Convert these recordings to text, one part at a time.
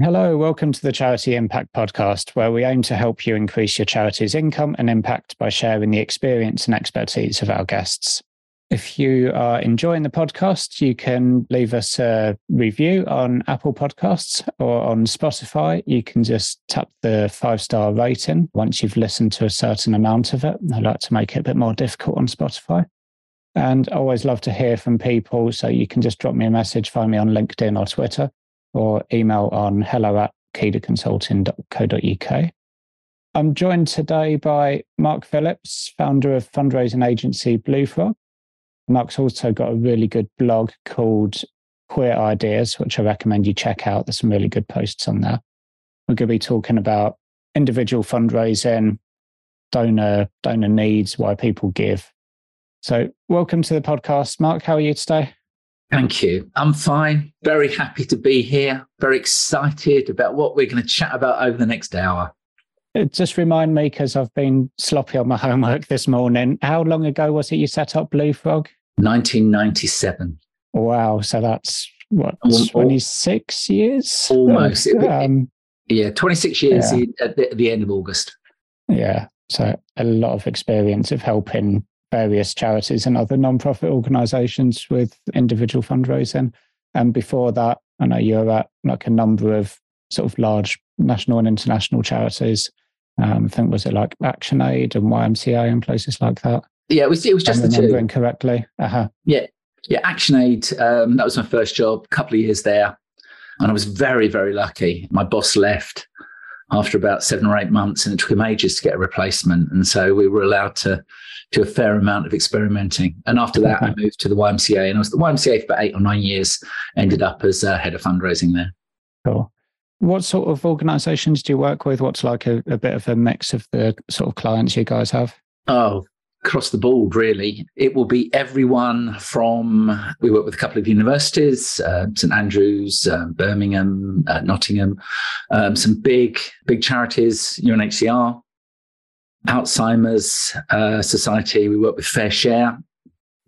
Hello, welcome to the Charity Impact Podcast, where we aim to help you increase your charity's income and impact by sharing the experience and expertise of our guests. If you are enjoying the podcast, you can leave us a review on Apple Podcasts or on Spotify. You can just tap the five star rating once you've listened to a certain amount of it. I like to make it a bit more difficult on Spotify. And always love to hear from people. So you can just drop me a message, find me on LinkedIn or Twitter, or email on hello at kedaconsulting.co.uk. I'm joined today by Mark Phillips, founder of fundraising agency Blue Frog. Mark's also got a really good blog called Queer Ideas, which I recommend you check out. There's some really good posts on there. We're going to be talking about individual fundraising, donor donor needs, why people give. So, welcome to the podcast, Mark. How are you today? Thank you. I'm fine. Very happy to be here. Very excited about what we're going to chat about over the next hour. Uh, just remind me, because I've been sloppy on my homework this morning. How long ago was it you set up Blue Frog? 1997. Wow. So that's what, 26 years? Almost. Um, yeah, 26 years yeah. at, the, at the end of August. Yeah. So a lot of experience of helping various charities and other non-profit organizations with individual fundraising. And before that, I know you're at like a number of sort of large national and international charities. Um, I think was it like ActionAid and YMCA and places like that. Yeah, it was. It was just I'm the two. correctly. Uh-huh. Yeah, yeah. ActionAid. Um, that was my first job. A couple of years there, and I was very, very lucky. My boss left after about seven or eight months, and it took him ages to get a replacement. And so we were allowed to do a fair amount of experimenting. And after that, I moved to the YMCA, and I was the YMCA for about eight or nine years. Ended up as uh, head of fundraising there. Cool. What sort of organisations do you work with? What's like a, a bit of a mix of the sort of clients you guys have? Oh, across the board, really. It will be everyone from, we work with a couple of universities, uh, St Andrews, uh, Birmingham, uh, Nottingham, um, some big, big charities, UNHCR, Alzheimer's uh, Society. We work with FareShare,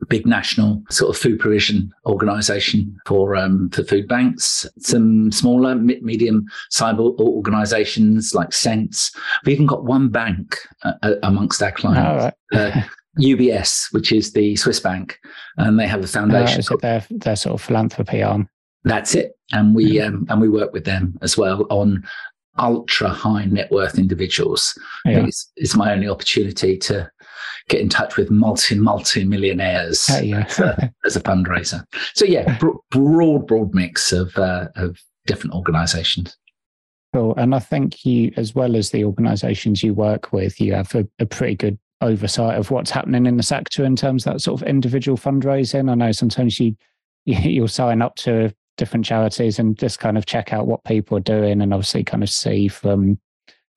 big national sort of food provision organisation for um, for food banks. Some smaller, medium cyber organisations like Sense. We've even got one bank uh, uh amongst our clients. uh, UBS, which is the Swiss bank, and they have a foundation. Uh, their their sort of philanthropy arm? That's it, and we um, and we work with them as well on ultra high net worth individuals. Yeah. It's, it's, my only opportunity to get in touch with multi multi millionaires uh, yeah. as a fundraiser. So yeah, bro- broad broad mix of uh, of different organisations. Cool, and I think you, as well as the organisations you work with, you have a, a pretty good oversight of what's happening in the sector in terms of that sort of individual fundraising. I know sometimes you you'll sign up to different charities and just kind of check out what people are doing and obviously kind of see from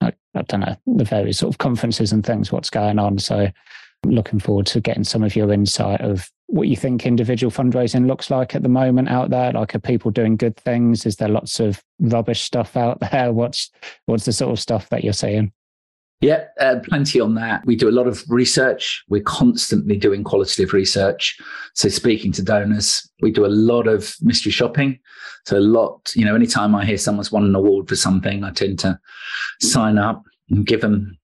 I, I don't know the various sort of conferences and things what's going on. So looking forward to getting some of your insight of what you think individual fundraising looks like at the moment out there. Like, are people doing good things? Is there lots of rubbish stuff out there? What's what's the sort of stuff that you're seeing? Yeah, uh, plenty on that. We do a lot of research. We're constantly doing qualitative research. So, speaking to donors, we do a lot of mystery shopping. So, a lot, you know, anytime I hear someone's won an award for something, I tend to sign up and give them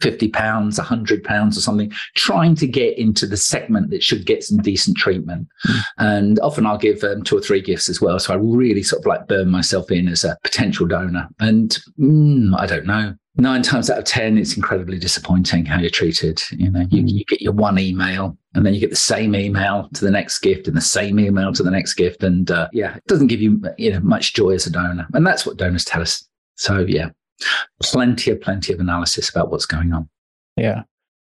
50 pounds, 100 pounds or something, trying to get into the segment that should get some decent treatment. Mm. And often I'll give um, two or three gifts as well. So I really sort of like burn myself in as a potential donor. And mm, I don't know. Nine times out of 10, it's incredibly disappointing how you're treated. You know, you, hmm. you get your one email and then you get the same email to the next gift and the same email to the next gift. And uh, yeah, it doesn't give you, you know, much joy as a donor. And that's what donors tell us. So yeah, plenty of plenty of analysis about what's going on. Yeah.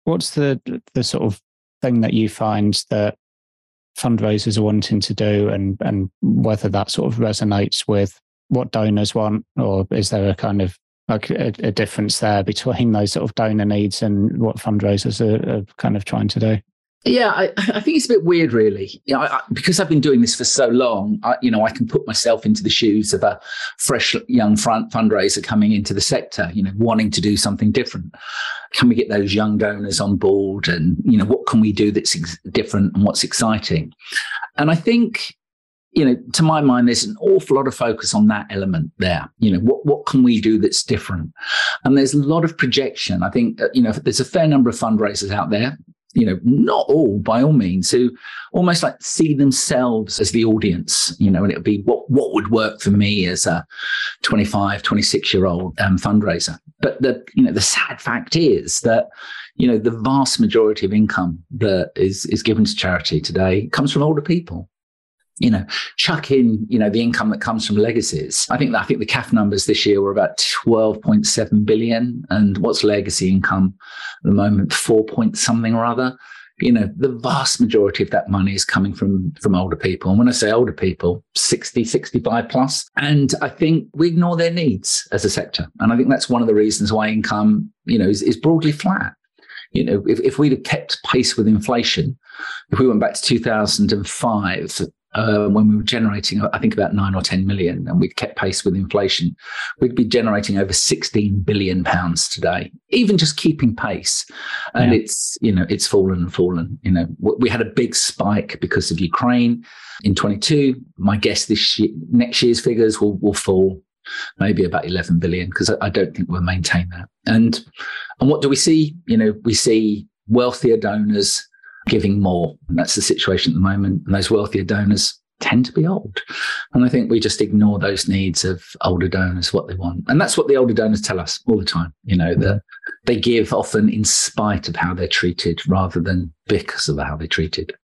What's the the sort of thing that you find that fundraisers are wanting to do and and whether that sort of resonates with what donors want or is there a kind of like a, a difference there between those sort of donor needs and what fundraisers are, are kind of trying to do? Yeah, I, I, think it's a bit weird, really. You know, I, because I've been doing this for so long, I, you know, I can put myself into the shoes of a fresh young front fundraiser coming into the sector, you know, wanting to do something different. Can we get those young donors on board? And, you know, what can we do that's ex- different and what's exciting? And I think you know, to my mind, there's an awful lot of focus on that element there. You know, what, what can we do that's different? And there's a lot of projection. I think, uh, you know, there's a fair number of fundraisers out there, you know, not all by all means, who almost like see themselves as the audience, you know, and it would be what, what would work for me as a 25, 26 year old um, fundraiser. But the, you know, the sad fact is that, you know, the vast majority of income that is, is given to charity today comes from older people you know, chuck in, you know, the income that comes from legacies. I think I think the CAF numbers this year were about 12.7 billion. And what's legacy income at the moment? Four point something or other. You know, the vast majority of that money is coming from from older people. And when I say older people, 60, 65 plus. And I think we ignore their needs as a sector. And I think that's one of the reasons why income, you know, is, is broadly flat. You know, if, if we'd have kept pace with inflation, if we went back to 2005, uh, when we were generating, I think about nine or 10 million, and we'd kept pace with inflation, we'd be generating over 16 billion pounds today, even just keeping pace. And yeah. it's, you know, it's fallen and fallen. You know, we had a big spike because of Ukraine in 22. My guess this year, next year's figures will, will fall maybe about 11 billion because I, I don't think we'll maintain that. And, and what do we see? You know, we see wealthier donors giving more. And that's the situation at the moment. And those wealthier donors tend to be old. And I think we just ignore those needs of older donors, what they want. And that's what the older donors tell us all the time, you know, that they give often in spite of how they're treated rather than because of how they're treated.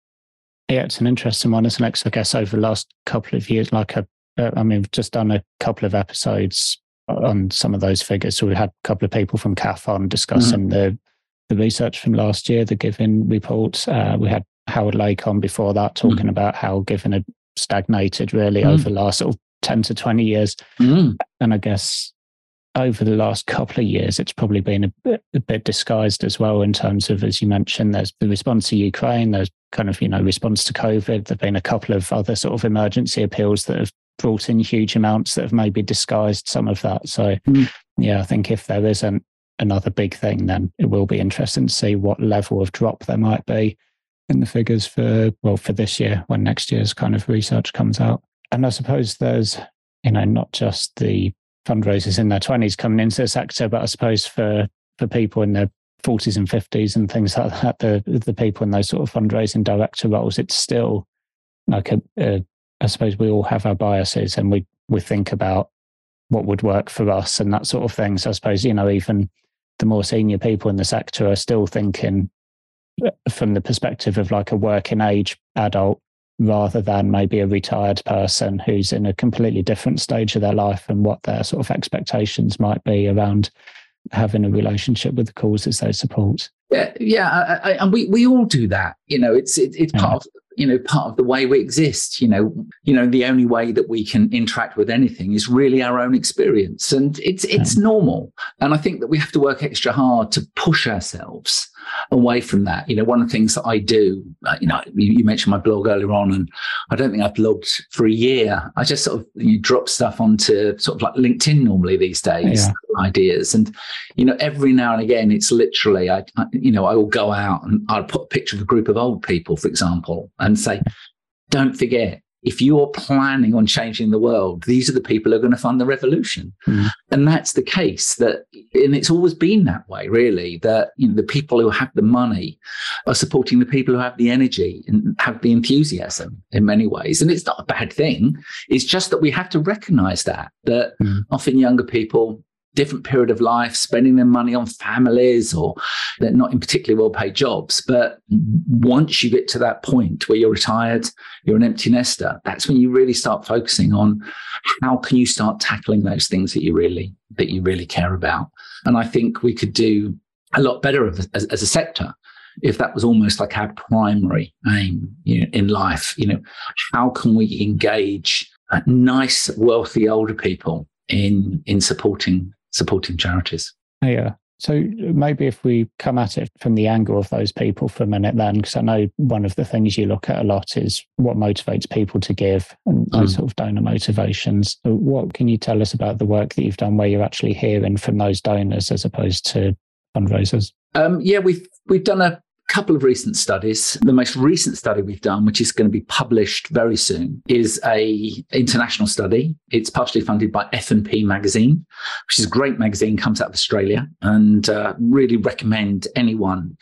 Yeah, it's an interesting one, isn't it? I guess over the last couple of years, like a, uh, I mean, we've just done a couple of episodes on some of those figures. So we had a couple of people from CAF on discussing mm-hmm. the the research from last year, the Given report. Uh, we had Howard Lake on before that talking mm. about how Given had stagnated really mm. over the last sort of 10 to 20 years. Mm. And I guess over the last couple of years, it's probably been a bit, a bit disguised as well in terms of, as you mentioned, there's the response to Ukraine, there's kind of, you know, response to COVID. There've been a couple of other sort of emergency appeals that have brought in huge amounts that have maybe disguised some of that. So, mm. yeah, I think if there isn't another big thing, then it will be interesting to see what level of drop there might be in the figures for well for this year when next year's kind of research comes out. And I suppose there's you know not just the fundraisers in their twenties coming into the sector, but I suppose for for people in their 40s and 50s and things like that, the the people in those sort of fundraising director roles, it's still like a, a I suppose we all have our biases and we we think about what would work for us and that sort of thing. So I suppose you know even the more senior people in the sector are still thinking uh, from the perspective of like a working age adult rather than maybe a retired person who's in a completely different stage of their life and what their sort of expectations might be around having a relationship with the causes they support. Yeah, yeah, I, I, and we we all do that. You know, it's it, it's part of you know part of the way we exist you know you know the only way that we can interact with anything is really our own experience and it's it's yeah. normal and i think that we have to work extra hard to push ourselves away from that. You know, one of the things that I do, uh, you know, you, you, mentioned my blog earlier on, and I don't think I've blogged for a year. I just sort of you drop stuff onto sort of like LinkedIn normally these days, yeah. ideas, and you know, every now and again, it's literally, I, I, you know, I will go out and I'll put a picture of a group of old people, for example, and say, don't forget if you're planning on changing the world, these are the people who are going to fund the revolution. Mm. And that's the case that, and it's always been that way, really, that you know, the people who have the money are supporting the people who have the energy and have the enthusiasm in many ways. And it's not a bad thing. It's just that we have to recognize that, that mm. often younger people different period of life, spending their money on families or they're not in particularly well paid jobs. But once you get to that point where you're retired, you're an empty nester, that's when you really start focusing on how can you start tackling those things that you really that you really care about. And I think we could do a lot better as, as a sector if that was almost like our primary aim you know, in life. You know, how can we engage uh, nice, wealthy older people in in supporting supporting charities. Yeah. So maybe if we come at it from the angle of those people for a minute, then, because I know one of the things you look at a lot is what motivates people to give and those mm. sort of donor motivations. What can you tell us about the work that you've done where you're actually hearing from those donors as opposed to fundraisers? Um, yeah, we've we've done a couple of recent studies. The most recent study we've done, which is going to be published very soon, is a international study. It's partially funded by F&P magazine, which is a great magazine, comes out of Australia, and uh, really recommend anyone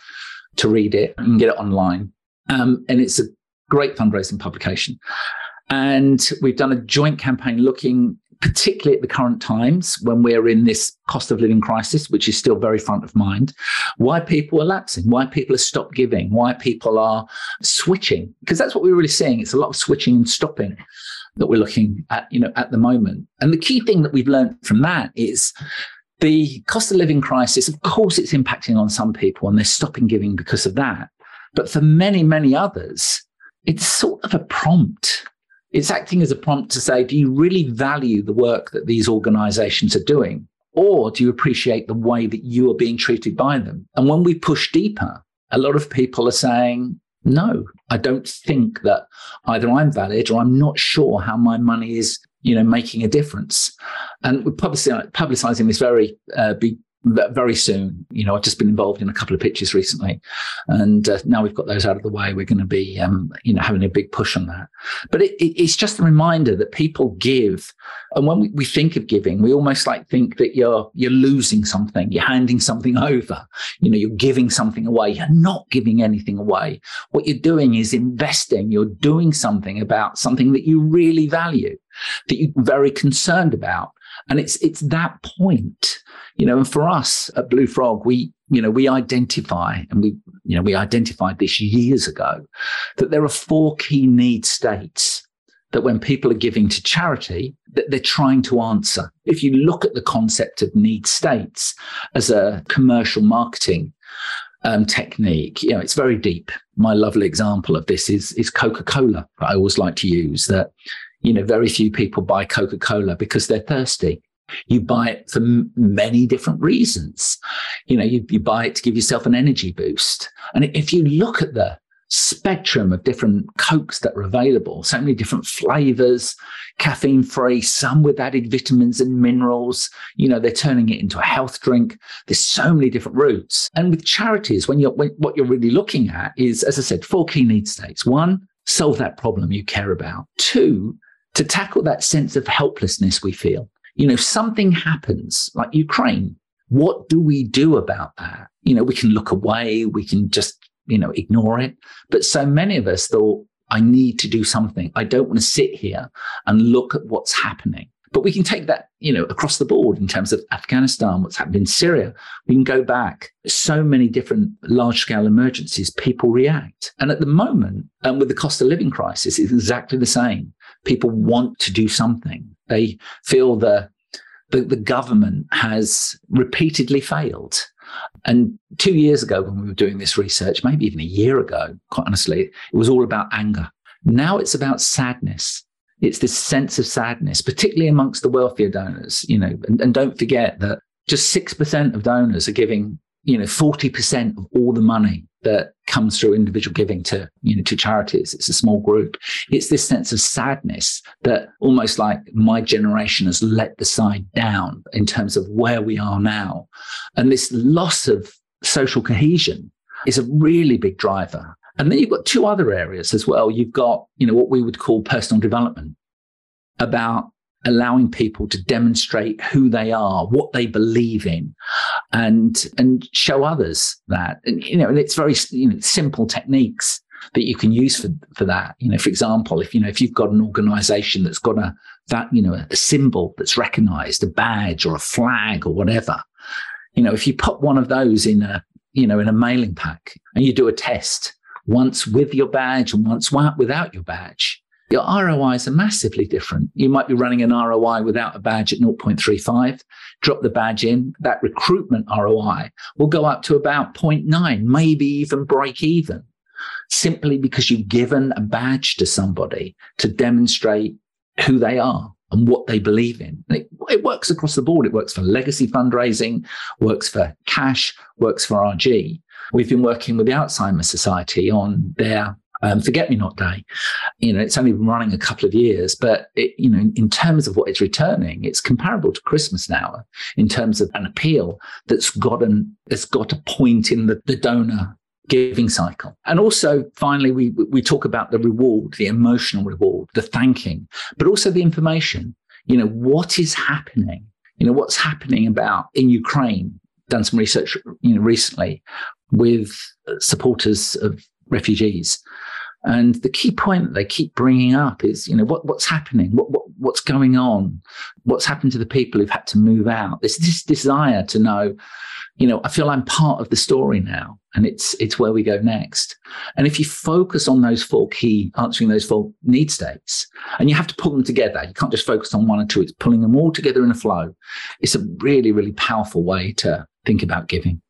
to read it. Can get it online. Um, and it's a great fundraising publication. And we've done a joint campaign looking particularly at the current times when we're in this cost of living crisis, which is still very front of mind, why people are lapsing, why people have stopped giving, why people are switching, because that's what we're really seeing. It's a lot of switching and stopping that we're looking at, you know, at the moment. And the key thing that we've learned from that is the cost of living crisis, of course, it's impacting on some people and they're stopping giving because of that. But for many, many others, it's sort of a prompt it's acting as a prompt to say, do you really value the work that these organizations are doing? Or do you appreciate the way that you are being treated by them? And when we push deeper, a lot of people are saying, no, I don't think that either I'm valid or I'm not sure how my money is, you know, making a difference. And we're publicizing this very uh, very soon. You know, I've just been involved in a couple of pitches recently, and uh, now we've got those out of the way. We're going to be, um, you know, having a big push on that. But it, it, it's just a reminder that people give, and when we, we think of giving, we almost like think that you're you're losing something, you're handing something over. You know, you're giving something away. You're not giving anything away. What you're doing is investing. You're doing something about something that you really value, that you're very concerned about, and it's it's that point you know, and for us at Blue Frog, we, you know, we identify and we, you know, we identified this years ago that there are four key need states that when people are giving to charity, that they're trying to answer. If you look at the concept of need states as a commercial marketing um, technique, you know, it's very deep. My lovely example of this is, is Coca-Cola. I always like to use that, you know, very few people buy Coca-Cola because they're thirsty. You buy it for many different reasons. You know, you, you buy it to give yourself an energy boost. And if you look at the spectrum of different cokes that are available, so many different flavors, caffeine free, some with added vitamins and minerals. You know, they're turning it into a health drink. There's so many different routes. And with charities, when you're when, what you're really looking at is, as I said, four key need states. One, solve that problem you care about. Two, to tackle that sense of helplessness we feel you know, something happens like Ukraine. What do we do about that? You know, we can look away, we can just, you know, ignore it. But so many of us thought, I need to do something. I don't want to sit here and look at what's happening. But we can take that, you know, across the board in terms of Afghanistan, what's happened in Syria. We can go back. So many different large scale emergencies, people react. And at the moment, um, with the cost of living crisis, it's exactly the same. People want to do something. They feel the, the, the government has repeatedly failed. And two years ago, when we were doing this research, maybe even a year ago, quite honestly, it was all about anger. Now it's about sadness. It's this sense of sadness, particularly amongst the wealthier donors, you know, and, and don't forget that just 6% of donors are giving, you know, 40% of all the money that comes through individual giving to you know to charities. It's a small group. It's this sense of sadness that almost like my generation has let the side down in terms of where we are now. And this loss of social cohesion is a really big driver. And then you've got two other areas as well. You've got you know what we would call personal development about allowing people to demonstrate who they are, what they believe in, and and show others that. And you know, it's very you know simple techniques that you can use for for that. You know, for example, if you know if you've got an organization that's got a that you know a symbol that's recognized, a badge or a flag or whatever, you know, if you put one of those in a you know in a mailing pack and you do a test once with your badge and once without your badge your ROIs are massively different. You might be running an ROI without a badge at 0.35, drop the badge in, that recruitment ROI will go up to about 0.9, maybe even break even, simply because you've given a badge to somebody to demonstrate who they are and what they believe in. It, it, works across the board. It works for legacy fundraising, works for cash, works for RG. We've been working with the Alzheimer's Society on their um, Forget Me Not Day. You know, it's only been running a couple of years, but it, you know, in terms of what it's returning, it's comparable to Christmas now in terms of an appeal that's got an that's got a point in the, the donor giving cycle. And also, finally, we, we talk about the reward, the emotional reward, the thanking, but also the information. You know, what is happening? You know, what's happening about in Ukraine? Done some research, you know, recently with supporters of refugees. And the key point that they keep bringing up is, you know, what, what's happening? What, what, what's going on? What's happened to the people who've had to move out? There's this desire to know, you know, I feel I'm part of the story now, and it's it's where we go next. And if you focus on those four key answering those four need states, and you have to pull them together, you can't just focus on one or two. It's pulling them all together in a flow. It's a really really powerful way to think about giving.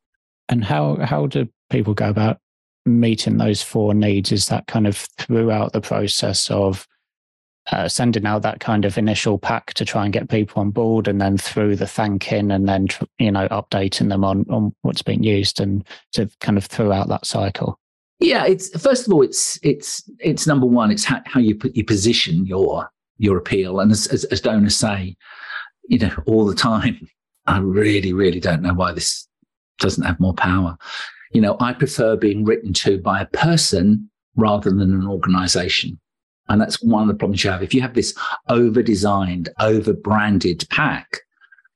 And how how do people go about meeting those four needs? Is that kind of throughout the process of uh, sending out that kind of initial pack to try and get people on board, and then through the thanking, and then you know updating them on on what's being used, and to kind of throughout that cycle. Yeah, it's first of all, it's it's it's number one. It's how, how you put you position your your appeal, and as, as, as donors say, you know, all the time. I really, really don't know why this doesn't have more power. You know, I prefer being written to by a person rather than an organization. And that's one of the problems you have. If you have this over designed, over branded pack,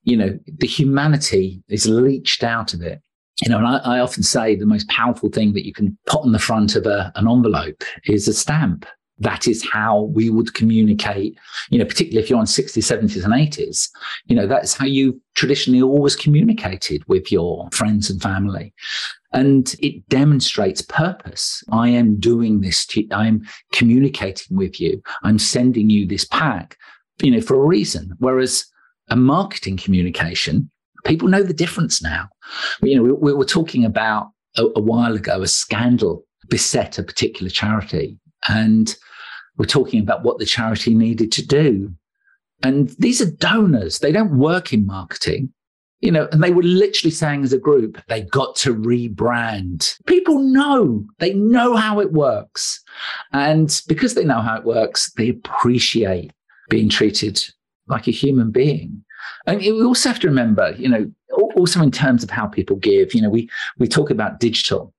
you know, the humanity is leached out of it. You know, and I, I, often say the most powerful thing that you can put on the front of a, an envelope is a stamp that is how we would communicate, you know, particularly if you're on 60s, 70s, and 80s, you know, that's how you traditionally always communicated with your friends and family. And it demonstrates purpose. I am doing this to, I am communicating with you. I'm sending you this pack, you know, for a reason. Whereas a marketing communication, people know the difference now. You know, we, we were talking about a, a while ago, a scandal beset a particular charity. And we're talking about what the charity needed to do. And these are donors. They don't work in marketing, you know, and they were literally saying as a group, they got to rebrand. People know, they know how it works. And because they know how it works, they appreciate being treated like a human being. And we also have to remember, you know, also in terms of how people give, you know, we, we talk about digital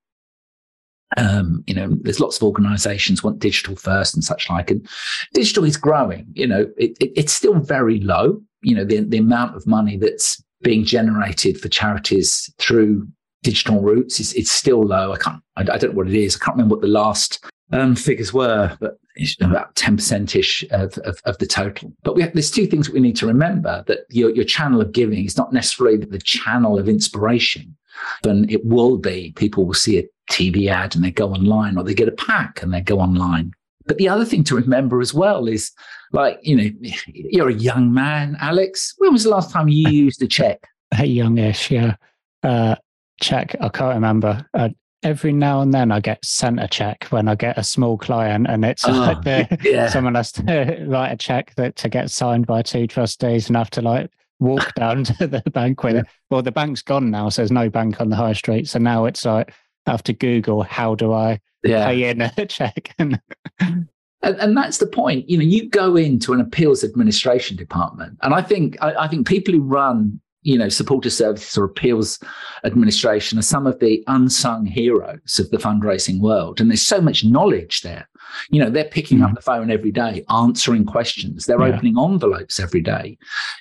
um, you know, there's lots of organizations want digital first and such like, and digital is growing. You know, it, it, it's still very low. You know, the, the amount of money that's being generated for charities through digital routes is it's still low. I can't, I, I, don't know what it is. I can't remember what the last um, figures were, but about 10% ish of, of, of, the total. But have, there's two things that we need to remember that your, your channel of giving is not necessarily the channel of inspiration then it will be people will see a TV ad and they go online, or they get a pack and they go online. But the other thing to remember as well is like, you know, you're a young man, Alex. When was the last time you used a check? A youngish, yeah. Uh, check, I can't remember. Uh, every now and then I get sent a check when I get a small client, and it's oh, like yeah. someone has to write a check that to get signed by two trustees and have to like walk down to the bank with yeah. it. Well, the bank's gone now, so there's no bank on the high street. So now it's like I have to Google how do I yeah. pay in a check. and, and, and that's the point. You know, you go into an appeals administration department, and I think I, I think people who run you know, supporter services or appeals administration are some of the unsung heroes of the fundraising world. And there's so much knowledge there. You know, they're picking mm. up the phone every day, answering questions. They're yeah. opening envelopes every day.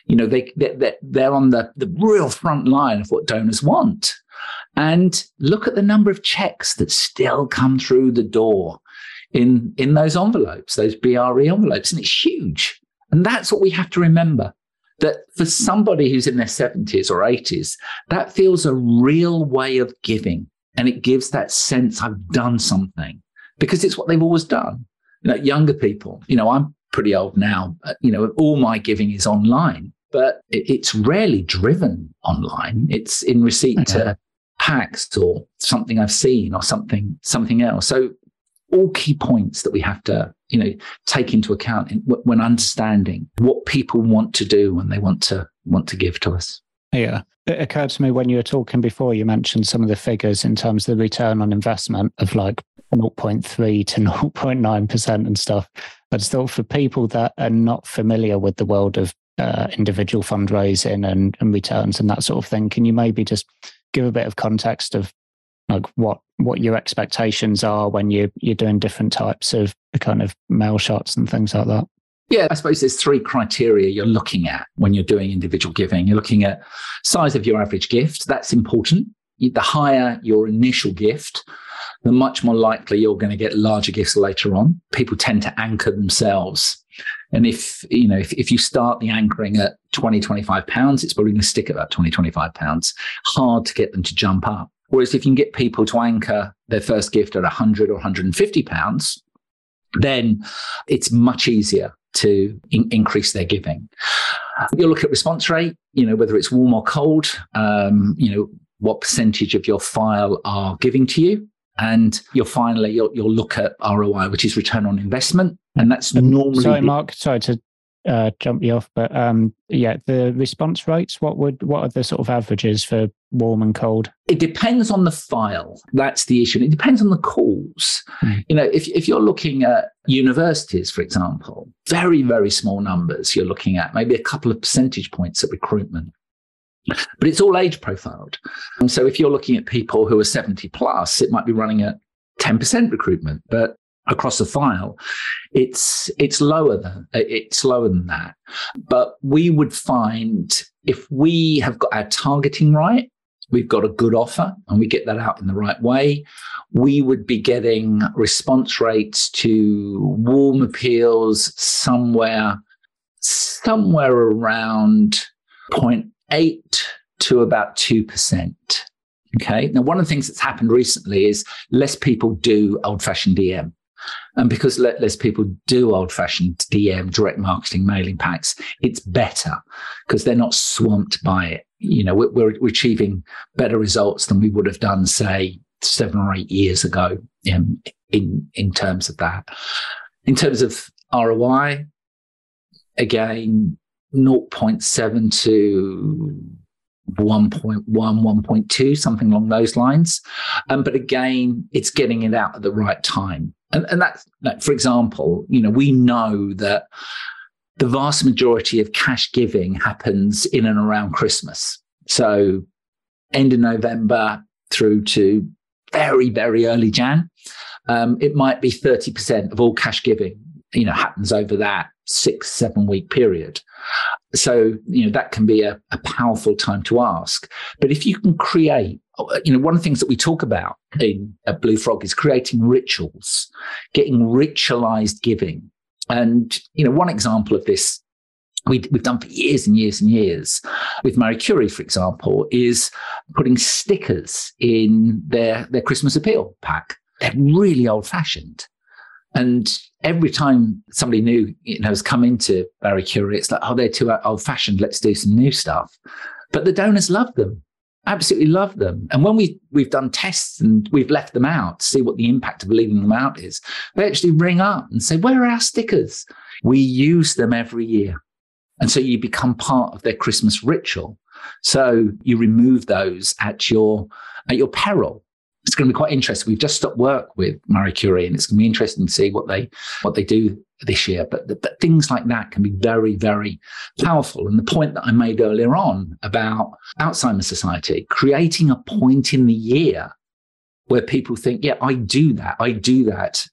You know, they, they're, they're on the, the real front line of what donors want. And look at the number of checks that still come through the door in, in those envelopes, those BRE envelopes. And it's huge. And that's what we have to remember that for somebody who's in their 70s or 80s, that feels a real way of giving. And it gives that sense I've done something because it's what they've always done. You know, younger people, you know, I'm pretty old now, you know, all my giving is online, but it's rarely driven online. It's in receipt okay. to packs or something I've seen or something, something else. So all key points that we have to you know take into account in, when understanding what people want to do when they want to want to give to us. Yeah. It occurred to me when you were talking before you mentioned some of the figures in terms of the return on investment of like 0.3 to 0.9% and stuff. But still for people that are not familiar with the world of uh, individual fundraising and, and returns and that sort of thing can you maybe just give a bit of context of like what what your expectations are when you you're doing different types of kind of mail shots and things like that? Yeah, I suppose there's three criteria you're looking at when you're doing individual giving. You're looking at size of your average gift. That's important. The higher your initial gift, the much more likely you're going to get larger gifts later on. People tend to anchor themselves. And if, you know, if, if you start the anchoring at 20, 25 pounds, it's probably going to stick at about 20, 25 pounds. Hard to get them to jump up. Whereas if you can get people to anchor their first gift at 100 or 150 pounds, then it's much easier to in- increase their giving. You'll look at response rate, you know, whether it's warm or cold, um, you know, what percentage of your file are giving to you. And you'll finally, you'll, you'll look at ROI, which is return on investment. And that's normally. Sorry, Mark, sorry to uh, jump you off, but um, yeah, the response rates. What would what are the sort of averages for warm and cold? It depends on the file. That's the issue. It depends on the calls. Mm. You know, if if you're looking at universities, for example, very very small numbers. You're looking at maybe a couple of percentage points at recruitment. But it's all age profiled. And so if you're looking at people who are 70 plus, it might be running at 10% recruitment. But across the file, it's it's lower than it's lower than that. But we would find if we have got our targeting right, we've got a good offer, and we get that out in the right way, we would be getting response rates to warm appeals somewhere somewhere around 0.8 to about 2%. Okay. Now, one of the things that's happened recently is less people do old fashioned DM. And because less people do old fashioned DM, direct marketing, mailing packs, it's better because they're not swamped by it. You know, we're, we're, achieving better results than we would have done, say, seven or eight years ago in, in, in terms of that. In terms of ROI, again, 0.7 to 1.1, 1.2, something along those lines. Um, but again, it's getting it out at the right time. And, and that's, like, for example, you know, we know that the vast majority of cash giving happens in and around Christmas. So end of November through to very, very early Jan. Um, it might be 30% of all cash giving, you know, happens over that six, seven week period. So, you know, that can be a, a powerful time to ask. But if you can create, you know, one of the things that we talk about in Blue Frog is creating rituals, getting ritualized giving. And, you know, one example of this we, have done for years and years and years with Marie Curie, for example, is putting stickers in their, their Christmas appeal pack. They're really old fashioned. And every time somebody new, you know, has come into Marie Curie, it's like, oh, they're too old fashioned. Let's do some new stuff. But the donors love them, absolutely love them. And when we we've done tests and we've left them out to see what the impact of leaving them out is, they actually ring up and say, "Where are our stickers?" We use them every year, and so you become part of their Christmas ritual. So you remove those at your at your peril it's going to be quite interesting. We've just stopped work with Marie Curie, and it's going to be interesting to see what they what they do this year. But, but things like that can be very, very powerful. And the point that I made earlier on about Alzheimer's Society, creating a point in the year where people think, yeah, I do that. I do that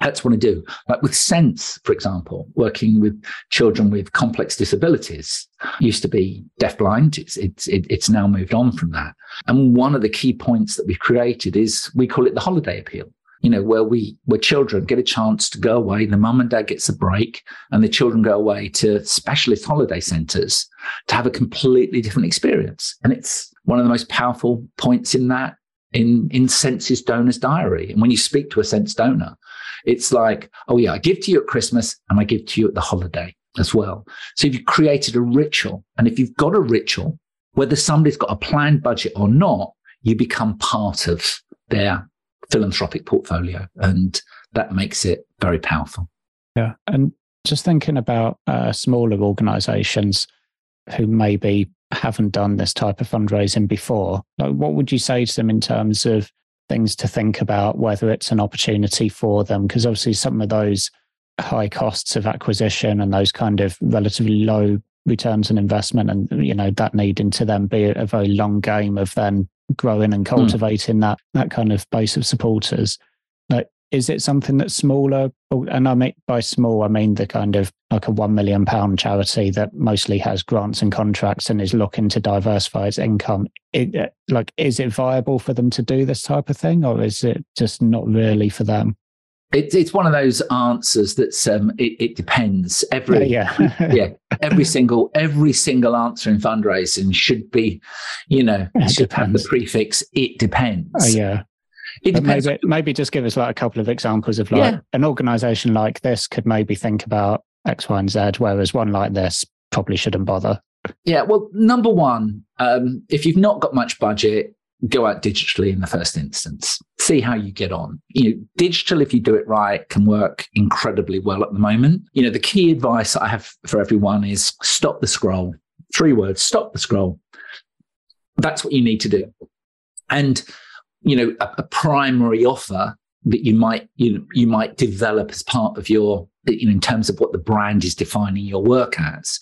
that's what I do. Like with Sense, for example, working with children with complex disabilities, used to be deafblind. It's, it's, it's now moved on from that. And one of the key points that we've created is we call it the holiday appeal. You know, where we, where children get a chance to go away, the mum and dad gets a break, and the children go away to specialist holiday centres to have a completely different experience. And it's one of the most powerful points in that in in Sense's donor's diary. And when you speak to a sense donor, it's like, oh yeah, I give to you at Christmas and I give to you at the holiday as well. So if you've created a ritual, and if you've got a ritual, whether somebody's got a planned budget or not, you become part of their philanthropic portfolio, and that makes it very powerful. Yeah, and just thinking about uh, smaller organisations who maybe haven't done this type of fundraising before, like what would you say to them in terms of things to think about, whether it's an opportunity for them? Because obviously, some of those high costs of acquisition and those kind of relatively low returns on investment and you know that needing to then be a very long game of then growing and hmm. cultivating mm. that that kind of base of supporters. Is it something that's smaller? And I mean by small, I mean the kind of like a one million pound charity that mostly has grants and contracts and is looking to diversify its income. It, uh, like, is it viable for them to do this type of thing, or is it just not really for them? It's it's one of those answers that's um, it, it depends. Every yeah, yeah. yeah, every single every single answer in fundraising should be, you know, it should depends. have the prefix. It depends. Oh, yeah. It depends. Maybe, maybe just give us like a couple of examples of like yeah. an organization like this could maybe think about X, Y, and Z, whereas one like this probably shouldn't bother. Yeah, well, number one, um, if you've not got much budget, go out digitally in the first instance. See how you get on. You know, digital, if you do it right, can work incredibly well at the moment. You know, the key advice I have for everyone is stop the scroll. Three words: stop the scroll. That's what you need to do. And you know, a, a primary offer that you might you know, you might develop as part of your you know, in terms of what the brand is defining your work as,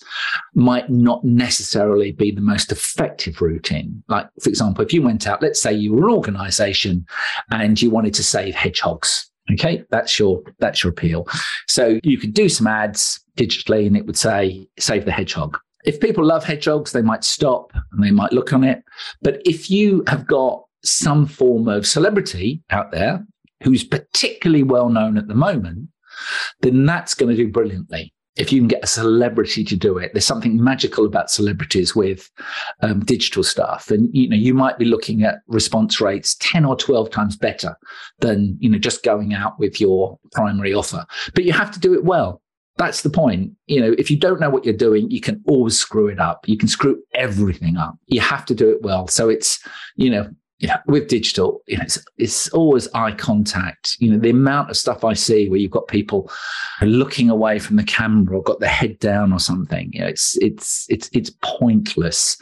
might not necessarily be the most effective route in. Like, for example, if you went out, let's say you were an organization and you wanted to save hedgehogs. Okay, that's your that's your appeal. So you could do some ads digitally and it would say save the hedgehog. If people love hedgehogs, they might stop and they might look on it. But if you have got some form of celebrity out there who's particularly well known at the moment, then that's going to do brilliantly. If you can get a celebrity to do it, there's something magical about celebrities with um, digital stuff, and you know you might be looking at response rates ten or twelve times better than you know just going out with your primary offer. But you have to do it well. That's the point. You know, if you don't know what you're doing, you can always screw it up. You can screw everything up. You have to do it well. So it's, you know, you know, with digital, you know, it's, it's always eye contact. You know, the amount of stuff I see where you've got people looking away from the camera or got their head down or something. You know, it's it's it's it's pointless,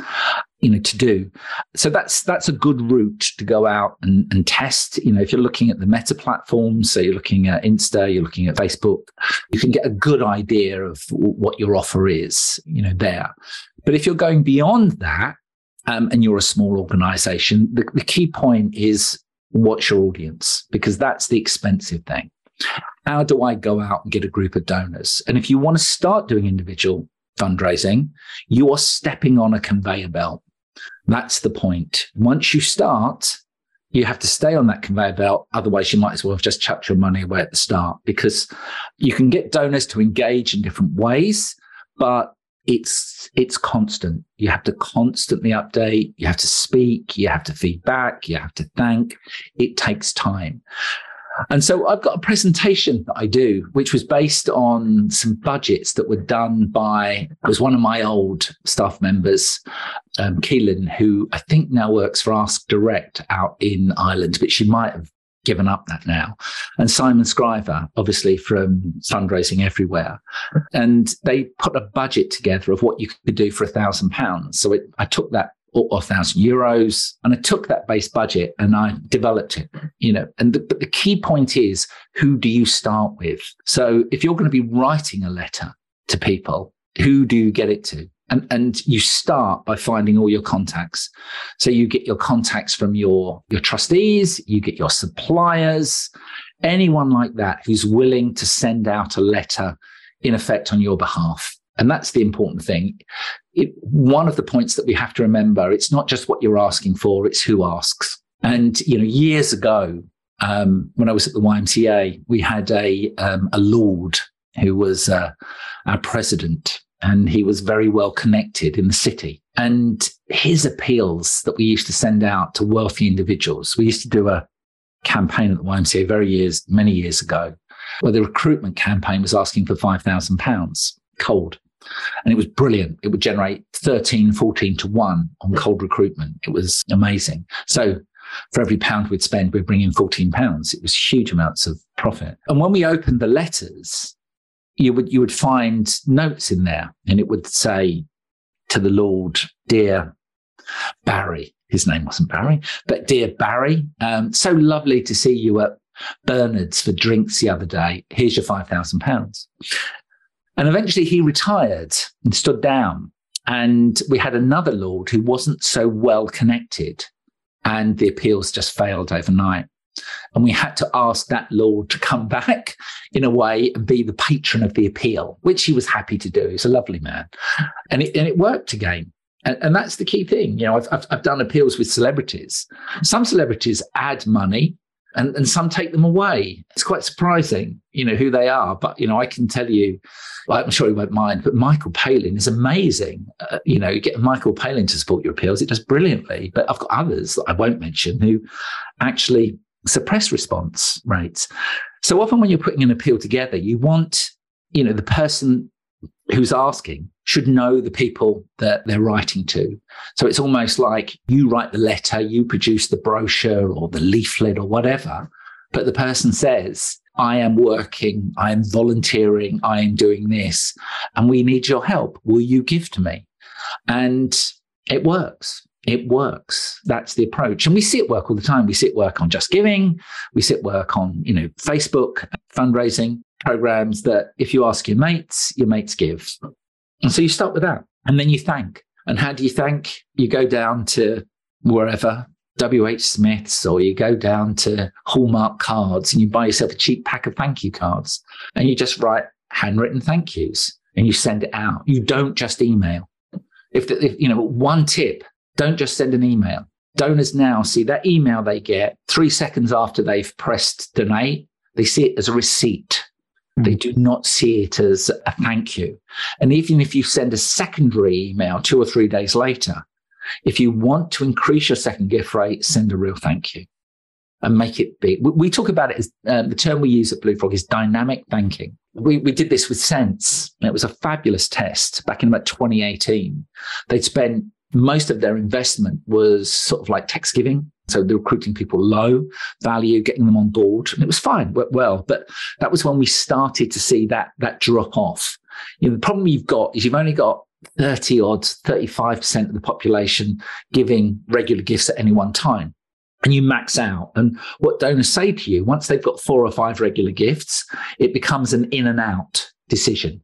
you know, to do. So that's that's a good route to go out and, and test. You know, if you're looking at the meta platforms, so you're looking at Insta, you're looking at Facebook, you can get a good idea of what your offer is. You know, there. But if you're going beyond that, um, and you're a small organization, the, the key point is what's your audience? Because that's the expensive thing. How do I go out and get a group of donors? And if you want to start doing individual fundraising, you are stepping on a conveyor belt. That's the point. Once you start, you have to stay on that conveyor belt. Otherwise, you might as well have just chucked your money away at the start because you can get donors to engage in different ways, but it's it's constant. You have to constantly update. You have to speak. You have to feedback. You have to thank. It takes time. And so I've got a presentation that I do, which was based on some budgets that were done by, was one of my old staff members, um, Keelan, who I think now works for Ask Direct out in Ireland, but she might have given up that now. And Simon Scriver, obviously from fundraising everywhere. And they put a budget together of what you could do for a thousand pounds. So it, I took that or a thousand euros and I took that base budget and I developed it, you know, and the, but the key point is who do you start with? So if you're going to be writing a letter to people, who do you get it to? And, and you start by finding all your contacts. So you get your contacts from your, your trustees, you get your suppliers, anyone like that who's willing to send out a letter in effect on your behalf. And that's the important thing. It, one of the points that we have to remember, it's not just what you're asking for, it's who asks. And, you know, years ago, um, when I was at the YMCA, we had a, um, a lord who was uh, our president and he was very well connected in the city. And his appeals that we used to send out to wealthy individuals, we used to do a campaign at the YMCA very years, many years ago, where the recruitment campaign was asking for £5,000 cold. And it was brilliant. It would generate 13, 14 to 1 on cold recruitment. It was amazing. So for every pound we'd spend, we'd bring in 14 pounds. It was huge amounts of profit. And when we opened the letters, you would you would find notes in there, and it would say to the Lord, "Dear Barry." His name wasn't Barry, but dear Barry, um, so lovely to see you at Bernard's for drinks the other day. Here's your five thousand pounds. And eventually he retired and stood down. And we had another lord who wasn't so well connected and the appeals just failed overnight. And we had to ask that Lord to come back in a way and be the patron of the appeal, which he was happy to do. He's a lovely man. And it, and it worked again. And, and that's the key thing. You know, I've, I've, I've done appeals with celebrities. Some celebrities add money and, and some take them away. It's quite surprising, you know, who they are. But, you know, I can tell you, I'm sure he won't mind, but Michael Palin is amazing. Uh, you know, you get Michael Palin to support your appeals, it does brilliantly. But I've got others that I won't mention who actually suppress response rates. So often when you're putting an appeal together, you want, you know, the person who's asking should know the people that they're writing to. So it's almost like you write the letter, you produce the brochure or the leaflet or whatever, but the person says, I am working, I am volunteering, I am doing this, and we need your help. Will you give to me? And it works. It works. That's the approach. And we see it work all the time. We see it work on Just Giving. We see it work on, you know, Facebook fundraising programs that if you ask your mates, your mates give. And so you start with that. And then you thank. And how do you thank? You go down to wherever, WH Smith's, or you go down to Hallmark cards and you buy yourself a cheap pack of thank you cards and you just write handwritten thank yous and you send it out. You don't just email. If, the, if you know, one tip, don't just send an email. Donors now see that email they get three seconds after they've pressed donate, they see it as a receipt. They do not see it as a thank you. And even if you send a secondary email two or three days later, if you want to increase your second gift rate, send a real thank you and make it big. We talk about it as um, the term we use at Blue Frog is dynamic thanking. We, we did this with Sense. It was a fabulous test back in about 2018. They'd spent most of their investment was sort of like text giving so they're recruiting people low value, getting them on board, and it was fine, worked well. But that was when we started to see that that drop off. You know, the problem you've got is you've only got 30 odds, 35% of the population giving regular gifts at any one time. And you max out. And what donors say to you, once they've got four or five regular gifts, it becomes an in and out decision.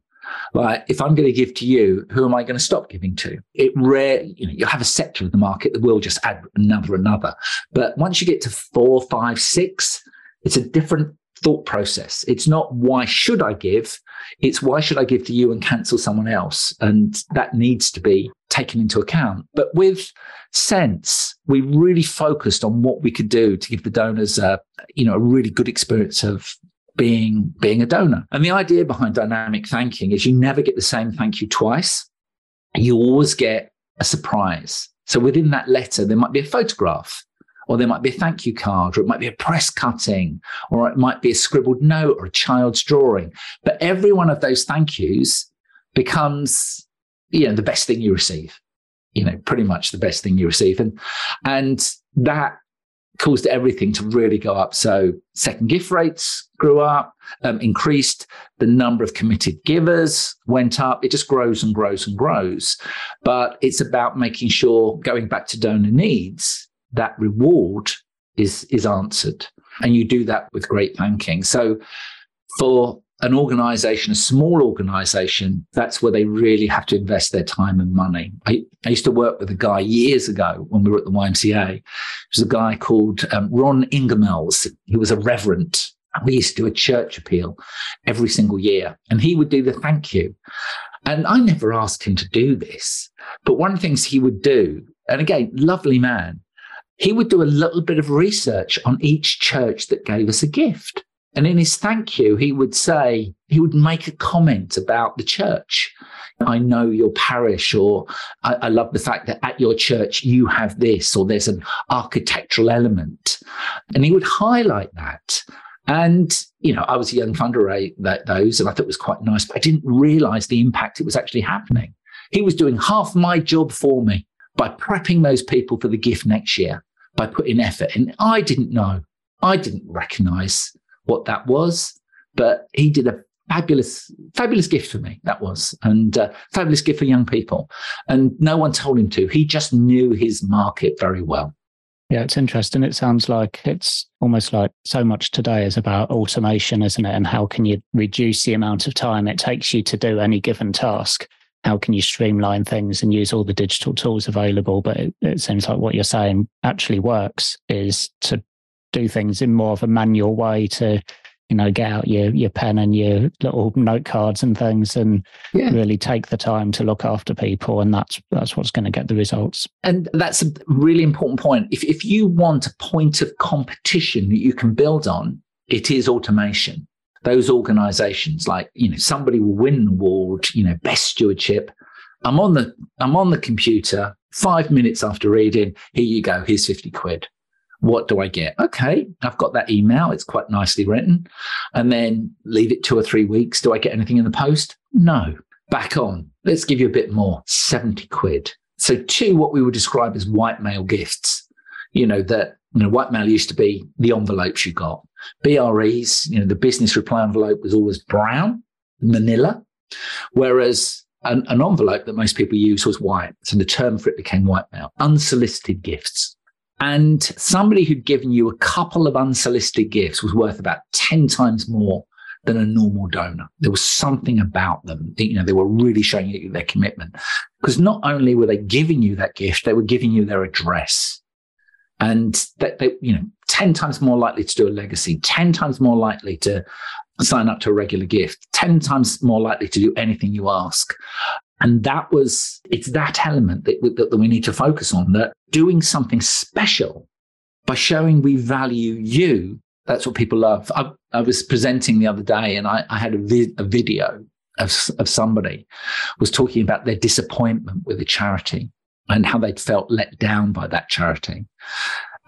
Like, if I'm going to give to you, who am I going to stop giving to? It rare, you know, you have a sector of the market that will just add another, another. But once you get to four, five, six, it's a different thought process. It's not why should I give? It's why should I give to you and cancel someone else? And that needs to be taken into account. But with sense, we really focused on what we could do to give the donors a, you know, a really good experience of being being a donor. And the idea behind dynamic thanking is you never get the same thank you twice. You always get a surprise. So within that letter, there might be a photograph, or there might be a thank you card, or it might be a press cutting, or it might be a scribbled note or a child's drawing. But every one of those thank yous becomes, you know, the best thing you receive. You know, pretty much the best thing you receive. And and that caused everything to really go up. So second gift rates grew up, um, increased. The number of committed givers went up. It just grows and grows and grows. But it's about making sure, going back to donor needs, that reward is is answered, and you do that with great thanking. So for an organization, a small organization, that's where they really have to invest their time and money. I, I, used to work with a guy years ago when we were at the YMCA. It was a guy called um, Ron Ingemels. He was a reverend. We used to do a church appeal every single year, and he would do the thank you. And I never asked him to do this, but one of the things he would do, and again, lovely man, he would do a little bit of research on each church that gave us a gift. And in his thank you, he would say, he would make a comment about the church. I know your parish, or I, I, love the fact that at your church you have this, or there's an architectural element. And he would highlight that. And, you know, I was a young funder at those, and I thought it was quite nice, but I didn't realize the impact it was actually happening. He was doing half my job for me by prepping those people for the gift next year, by putting effort. And I didn't know, I didn't recognize what that was, but he did a fabulous, fabulous gift for me. That was, and uh, fabulous gift for young people. And no one told him to. He just knew his market very well. Yeah, it's interesting. It sounds like it's almost like so much today is about automation, isn't it? And how can you reduce the amount of time it takes you to do any given task? how can you streamline things and use all the digital tools available. But it, it seems like what you're saying actually works is to do things in more of a manual way to you know get out your your pen and your little note cards and things and yeah. really take the time to look after people and that's that's what's going to get the results. And that's a really important point. If if you want a point of competition that you can build on it is automation. Those organizations like you know somebody will win an award you know best stewardship. I'm on the i'm on the computer 5 minutes after reading here you go here's 50 quid what do I get? Okay, I've got that email. It's quite nicely written. And then leave it two or three weeks. Do I get anything in the post? No. Back on. Let's give you a bit more 70 quid. So, two, what we would describe as white mail gifts. You know, that, you know, white mail used to be the envelopes you got. BREs, you know, the business reply envelope was always brown, manila, whereas an, an envelope that most people use was white. So the term for it became white mail, unsolicited gifts. And somebody who'd given you a couple of unsolicited gifts was worth about 10 times more than a normal donor. There was something about them. You know, they were really showing you their commitment. Because not only were they giving you that gift, they were giving you their address. And that they, you know, 10 times more likely to do a legacy, 10 times more likely to sign up to a regular gift, 10 times more likely to do anything you ask. And that was, it's that element that, that, that we need to focus on that doing something special by showing we value you. That's what people love. I, I was presenting the other day and I, I had a, vi- a video of, of somebody was talking about their disappointment with a charity and how they'd felt let down by that charity.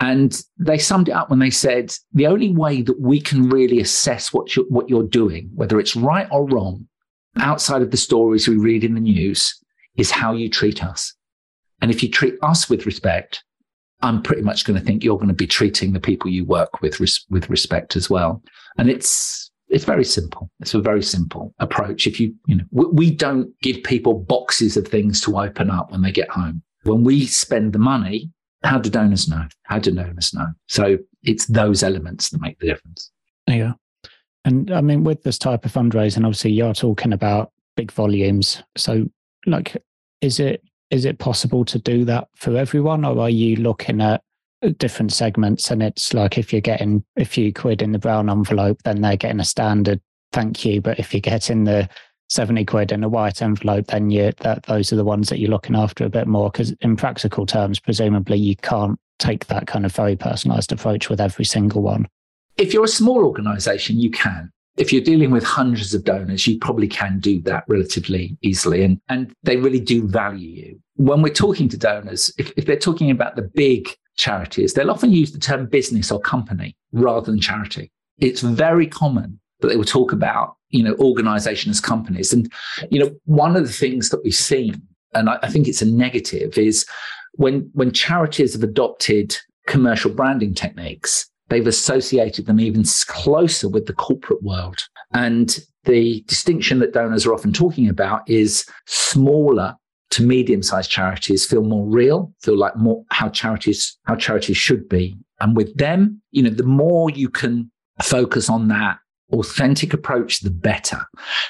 And they summed it up when they said the only way that we can really assess what you're, what you're doing, whether it's right or wrong, outside of the stories we read in the news is how you treat us. And if you treat us with respect, I'm pretty much going to think you're going to be treating the people you work with res- with respect as well. And it's it's very simple. It's a very simple approach. If you you know we, we don't give people boxes of things to open up when they get home. When we spend the money, how do donors know? How do donors know? So it's those elements that make the difference. Yeah. And I mean, with this type of fundraising, obviously you're talking about big volumes. So, like, is it is it possible to do that for everyone, or are you looking at different segments? And it's like if you're getting a few quid in the brown envelope, then they're getting a standard thank you. But if you're getting the 70 quid in a white envelope, then you that those are the ones that you're looking after a bit more. Because in practical terms, presumably you can't take that kind of very personalized approach with every single one. If you're a small organization, you can. If you're dealing with hundreds of donors, you probably can do that relatively easily. And, and they really do value you. When we're talking to donors, if, if they're talking about the big charities, they'll often use the term business or company rather than charity. It's very common that they will talk about, you know, organization as companies. And, you know, one of the things that we've seen, and I, I think it's a negative, is when when charities have adopted commercial branding techniques, they've associated them even closer with the corporate world. And the distinction that donors are often talking about is smaller to medium-sized charities feel more real, feel like more how charities how charities should be. And with them, you know, the more you can focus on that authentic approach, the better.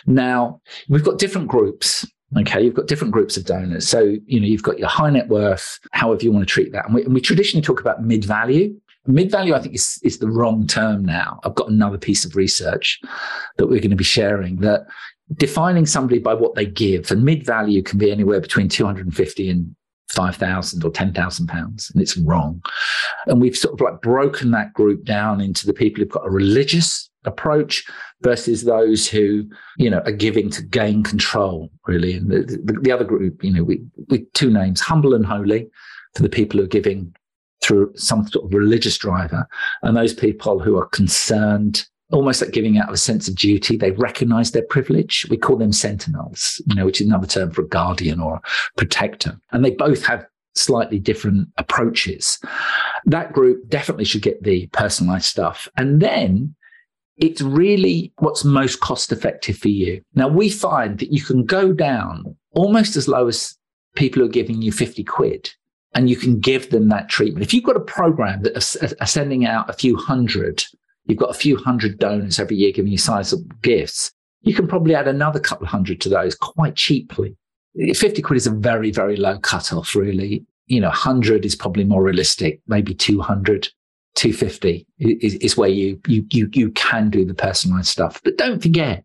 Now, we've got different groups. Okay, you've got different groups of donors. So, you know, you've got your high net worth, however you want to treat that. And we, and we traditionally talk about mid value. Mid value, I think, is, is the wrong term now. I've got another piece of research that we're going to be sharing that defining somebody by what they give, and mid value can be anywhere between 250 and 5,000 or 10,000 pounds, and it's wrong. And we've sort of like broken that group down into the people who've got a religious approach versus those who, you know, are giving to gain control, really. And the, the, the other group, you know, we, we two names, humble and holy, for the people who are giving through some sort of religious driver, and those people who are concerned, almost like giving out of a sense of duty. They recognize their privilege. We call them sentinels, you know, which is another term for a guardian or a protector. And they both have slightly different approaches. That group definitely should get the personalized stuff. And then it's really what's most cost effective for you. Now, we find that you can go down almost as low as people who are giving you 50 quid and you can give them that treatment. If you've got a program that are sending out a few hundred, you've got a few hundred donors every year giving you sizable gifts, you can probably add another couple of hundred to those quite cheaply. Eh, 50 quid is a very, very low cutoff, really. You know, 100 is probably more realistic, maybe 200. 250 is, is where you, you you you can do the personalized stuff but don't forget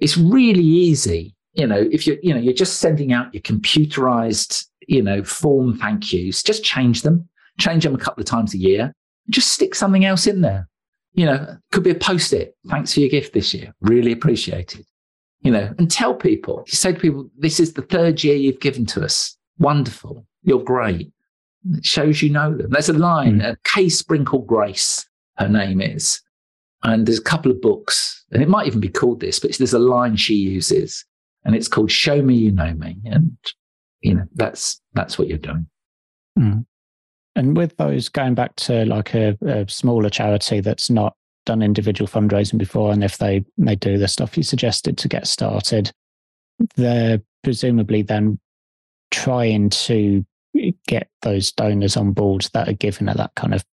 it's really easy you know if you're you know you're just sending out your computerized you know form thank yous. Just change them. Change them a couple of times a year. Just stick something else in there. You know could be a post-it. Thanks for your gift this year. Really appreciated. You know and tell people. You say to people this is the third year you've given to us. Wonderful. You're great. It shows you know them. There's a line, mm. Kay Sprinkle Grace, her name is. And there's a couple of books, and it might even be called this, but there's a line she uses, and it's called Show Me You Know Me. And, you know, that's that's what you're doing. Mm. And with those, going back to like a, a smaller charity that's not done individual fundraising before, and if they they do the stuff you suggested to get started, they're presumably then trying to get those donors on board that are given at that kind of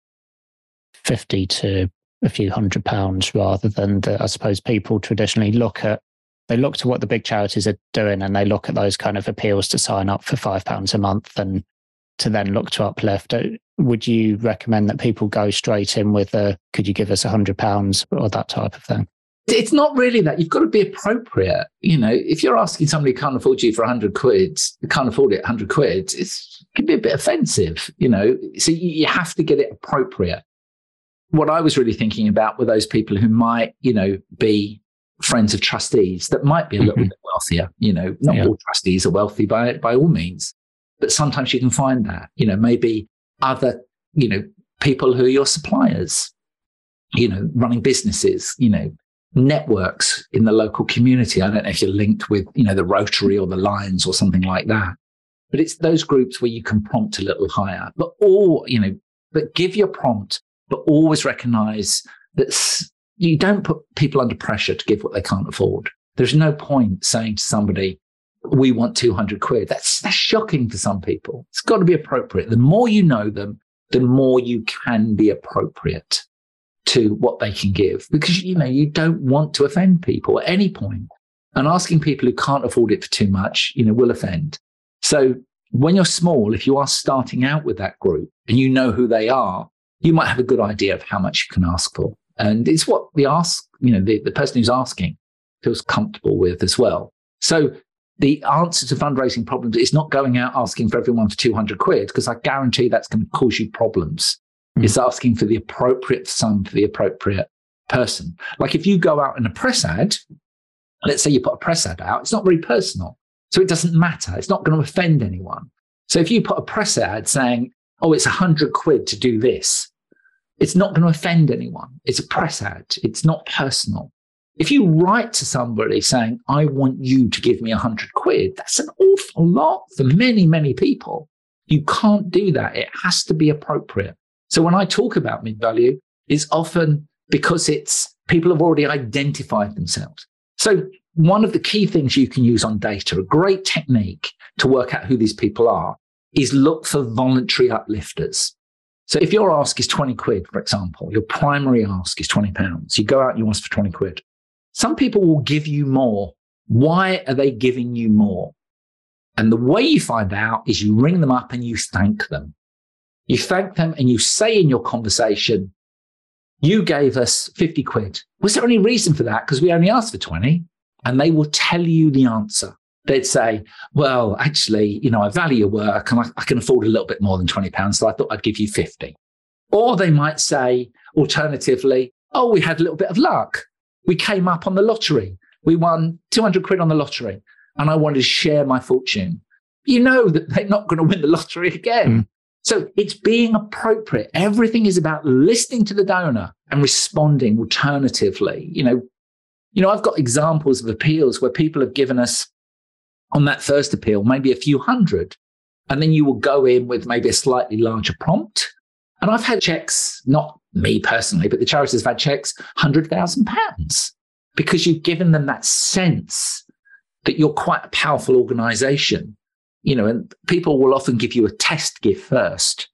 50 to a few hundred pounds rather than the, I suppose people traditionally look at they look to what the big charities are doing and they look at those kind of appeals to sign up for five pounds a month and to then look to uplift. Uh, would you recommend that people go straight in with a could you give us a hundred pounds or that type of thing? it's not really that. You've got to be appropriate. You know, if you're asking somebody who can't afford you for 100 quid, can't afford it 100 quid, it can be a bit offensive, you know. So you have to get it appropriate. What I was really thinking about were those people who might, you know, be friends of trustees that might be a little mm-hmm. bit wealthier. You know, not yeah. all trustees are wealthy by by all means, but sometimes you can find that. You know, maybe other, you know, people who are your suppliers. You know, running businesses. You know, networks in the local community. I don't know if you're linked with, you know, the Rotary or the Lions or something like that. But it's those groups where you can prompt a little higher. But all, you know, but give your prompt, but always recognize that you don't put people under pressure to give what they can't afford. There's no point saying to somebody, we want 200 quid. That's, that's shocking for some people. It's got to be appropriate. The more you know them, the more you can be appropriate to what they can give because you know you don't want to offend people at any point. and asking people who can't afford it for too much you know will offend so when you're small if you are starting out with that group and you know who they are you might have a good idea of how much you can ask for and it's what the ask you know the, the person who's asking feels comfortable with as well so the answer to fundraising problems is not going out asking for everyone for 200 quid because i guarantee that's going to cause you problems Mm. It's asking for the appropriate sum for the appropriate person. Like if you go out in a press ad, let's say you put a press ad out, it's not very personal. So it doesn't matter. It's not going to offend anyone. So if you put a press ad saying, oh, it's a hundred quid to do this, it's not going to offend anyone. It's a press ad. It's not personal. If you write to somebody saying, I want you to give me a hundred quid, that's an awful lot for many, many people. You can't do that. It has to be appropriate. So when I talk about mid value, it's often because it's people have already identified themselves. So one of the key things you can use on data, a great technique to work out who these people are, is look for voluntary uplifters. So if your ask is 20 quid, for example, your primary ask is 20 pounds, you go out you ask for 20 quid. Some people will give you more. Why are they giving you more? And the way you find out is you ring them up and you thank them. You thank them and you say in your conversation, you gave us 50 quid. Was there any reason for that? Because we only asked for 20. And they will tell you the answer. They'd say, well, actually, you know, I value your work and I, I can afford a little bit more than 20 pounds. So I thought I'd give you 50. Or they might say, alternatively, oh, we had a little bit of luck. We came up on the lottery. We won 200 quid on the lottery and I wanted to share my fortune. You know that they're not going to win the lottery again. Mm. So it's being appropriate. Everything is about listening to the donor and responding alternatively. You know, you know, I've got examples of appeals where people have given us on that first appeal, maybe a few hundred. And then you will go in with maybe a slightly larger prompt. And I've had checks, not me personally, but the charities have had checks, £100,000 because you've given them that sense that you're quite a powerful organization you know, and people will often give you a test gift first.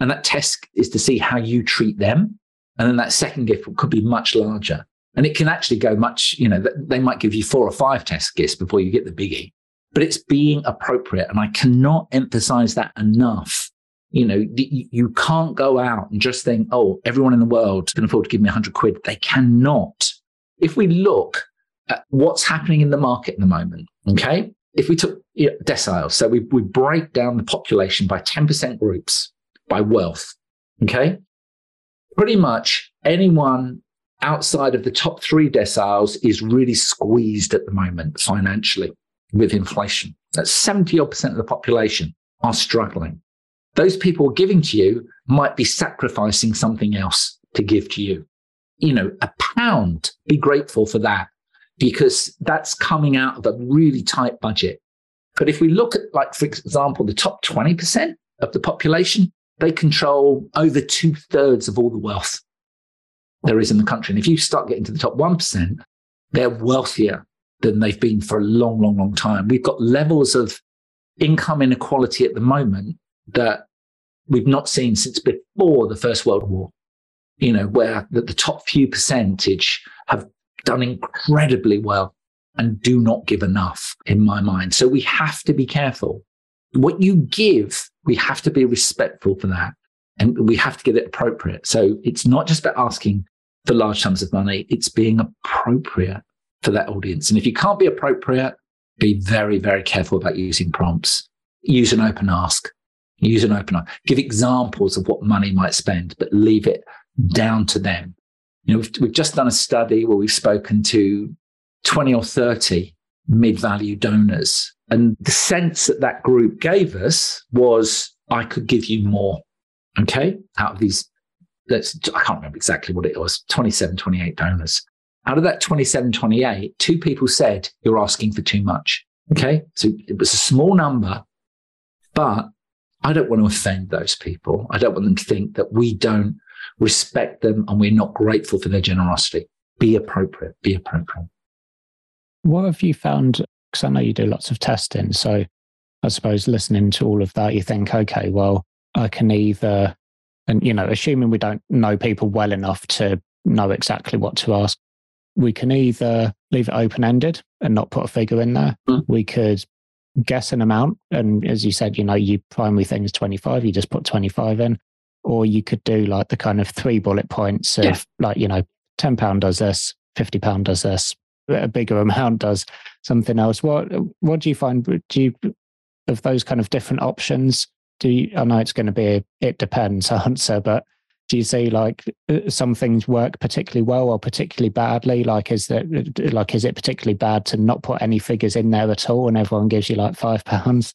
And that test is to see how you treat them. And then that second gift could be much larger. And it can actually go much, you know, they might give you four or five test gifts before you get the biggie. But it's being appropriate. And I cannot emphasize that enough. You know, you can't go out and just think, oh, everyone in the world can afford to give me 100 quid. They cannot. If we look at what's happening in the market at the moment, okay, if we took deciles, so we, we break down the population by 10% groups by wealth, okay, pretty much anyone outside of the top three deciles is really squeezed at the moment financially with inflation. That's 70 odd percent of the population are struggling. Those people giving to you might be sacrificing something else to give to you. You know, a pound, be grateful for that because that's coming out of a really tight budget. But if we look at, like, for example, the top 20% of the population, they control over two thirds of all the wealth there is in the country. And if you start getting to the top 1%, they're wealthier than they've been for a long, long, long time. We've got levels of income inequality at the moment that we've not seen since before the First World War, you know, where the, the top few percentage have done incredibly well and do not give enough in my mind. So we have to be careful. What you give, we have to be respectful for that and we have to get it appropriate. So it's not just about asking for large sums of money, it's being appropriate for that audience. And if you can't be appropriate, be very, very careful about using prompts. Use an open ask. Use an open ask. Give examples of what money might spend, but leave it down to them. You know, we've, we've just done a study where we've spoken to 20 or 30 mid-value donors. And the sense that that group gave us was, I could give you more. Okay. Out of these, let's, I can't remember exactly what it was, 27, 28 donors. Out of that 27, 28, two people said, You're asking for too much. Okay. So it was a small number, but I don't want to offend those people. I don't want them to think that we don't respect them and we're not grateful for their generosity. Be appropriate. Be appropriate. What have you found? Because I know you do lots of testing. So I suppose listening to all of that, you think, okay, well, I can either, and you know, assuming we don't know people well enough to know exactly what to ask, we can either leave it open ended and not put a figure in there. Mm. We could guess an amount. And as you said, you know, your primary thing is 25, you just put 25 in. Or you could do like the kind of three bullet points of yeah. like, you know, £10 does this, £50 does this, a bigger amount does something else. What what do you find? Do you of those kind of different options? Do you, I know it's going to be a, it depends answer, but do you see like uh, some things work particularly well or particularly badly? Like is that like is it particularly bad to not put any figures in there at all and everyone gives you like five pounds?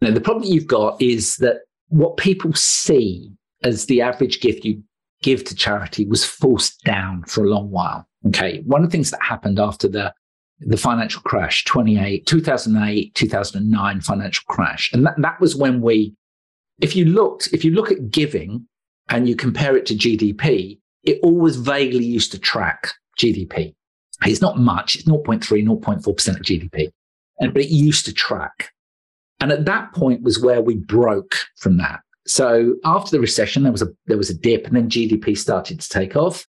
No the problem you've got is that what people see as the average gift you give to charity was forced down for a long while okay? One of the things that happened after the the financial crash 28 2008 2009 financial crash and that, that was when we if you looked if you look at giving and you compare it to GDP, it always vaguely used to track GDP. It's not much, it's 0.3, 0.4% of GDP, and, but it used to track. And at that point was where we broke from that. So after the recession, there was a there was a dip, and then GDP started to take off.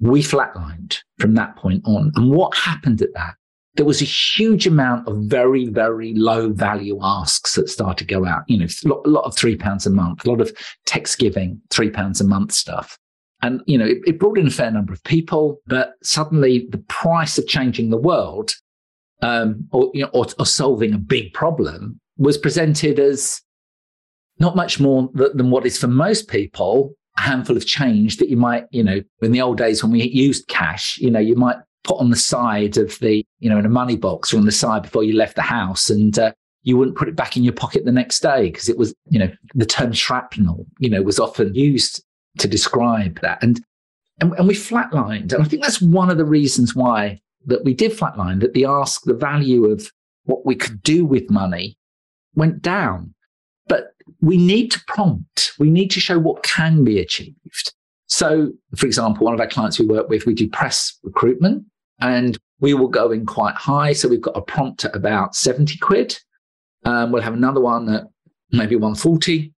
We flatlined from that point on. And what happened at that? There was a huge amount of very, very low value asks that started to go out. You know, a lot of three pounds a month, a lot of text giving, three pounds a month stuff. And, you know, it, it, brought in a fair number of people, but suddenly the price of changing the world um, or, you know, or, or solving a big problem was presented as not much more than what is for most people a handful of change that you might, you know, in the old days when we used cash, you know, you might put on the side of the, you know, in a money box or on the side before you left the house. And uh, you wouldn't put it back in your pocket the next day because it was, you know, the term shrapnel, you know, was often used to describe that. And, and, and we flatlined. And I think that's one of the reasons why that we did flatline, that the ask, the value of what we could do with money went down. But we need to prompt, we need to show what can be achieved. So, for example, one of our clients we work with, we do press recruitment and we will go in quite high. So we've got a prompt at about 70 quid. Um, we'll have another one at maybe 140,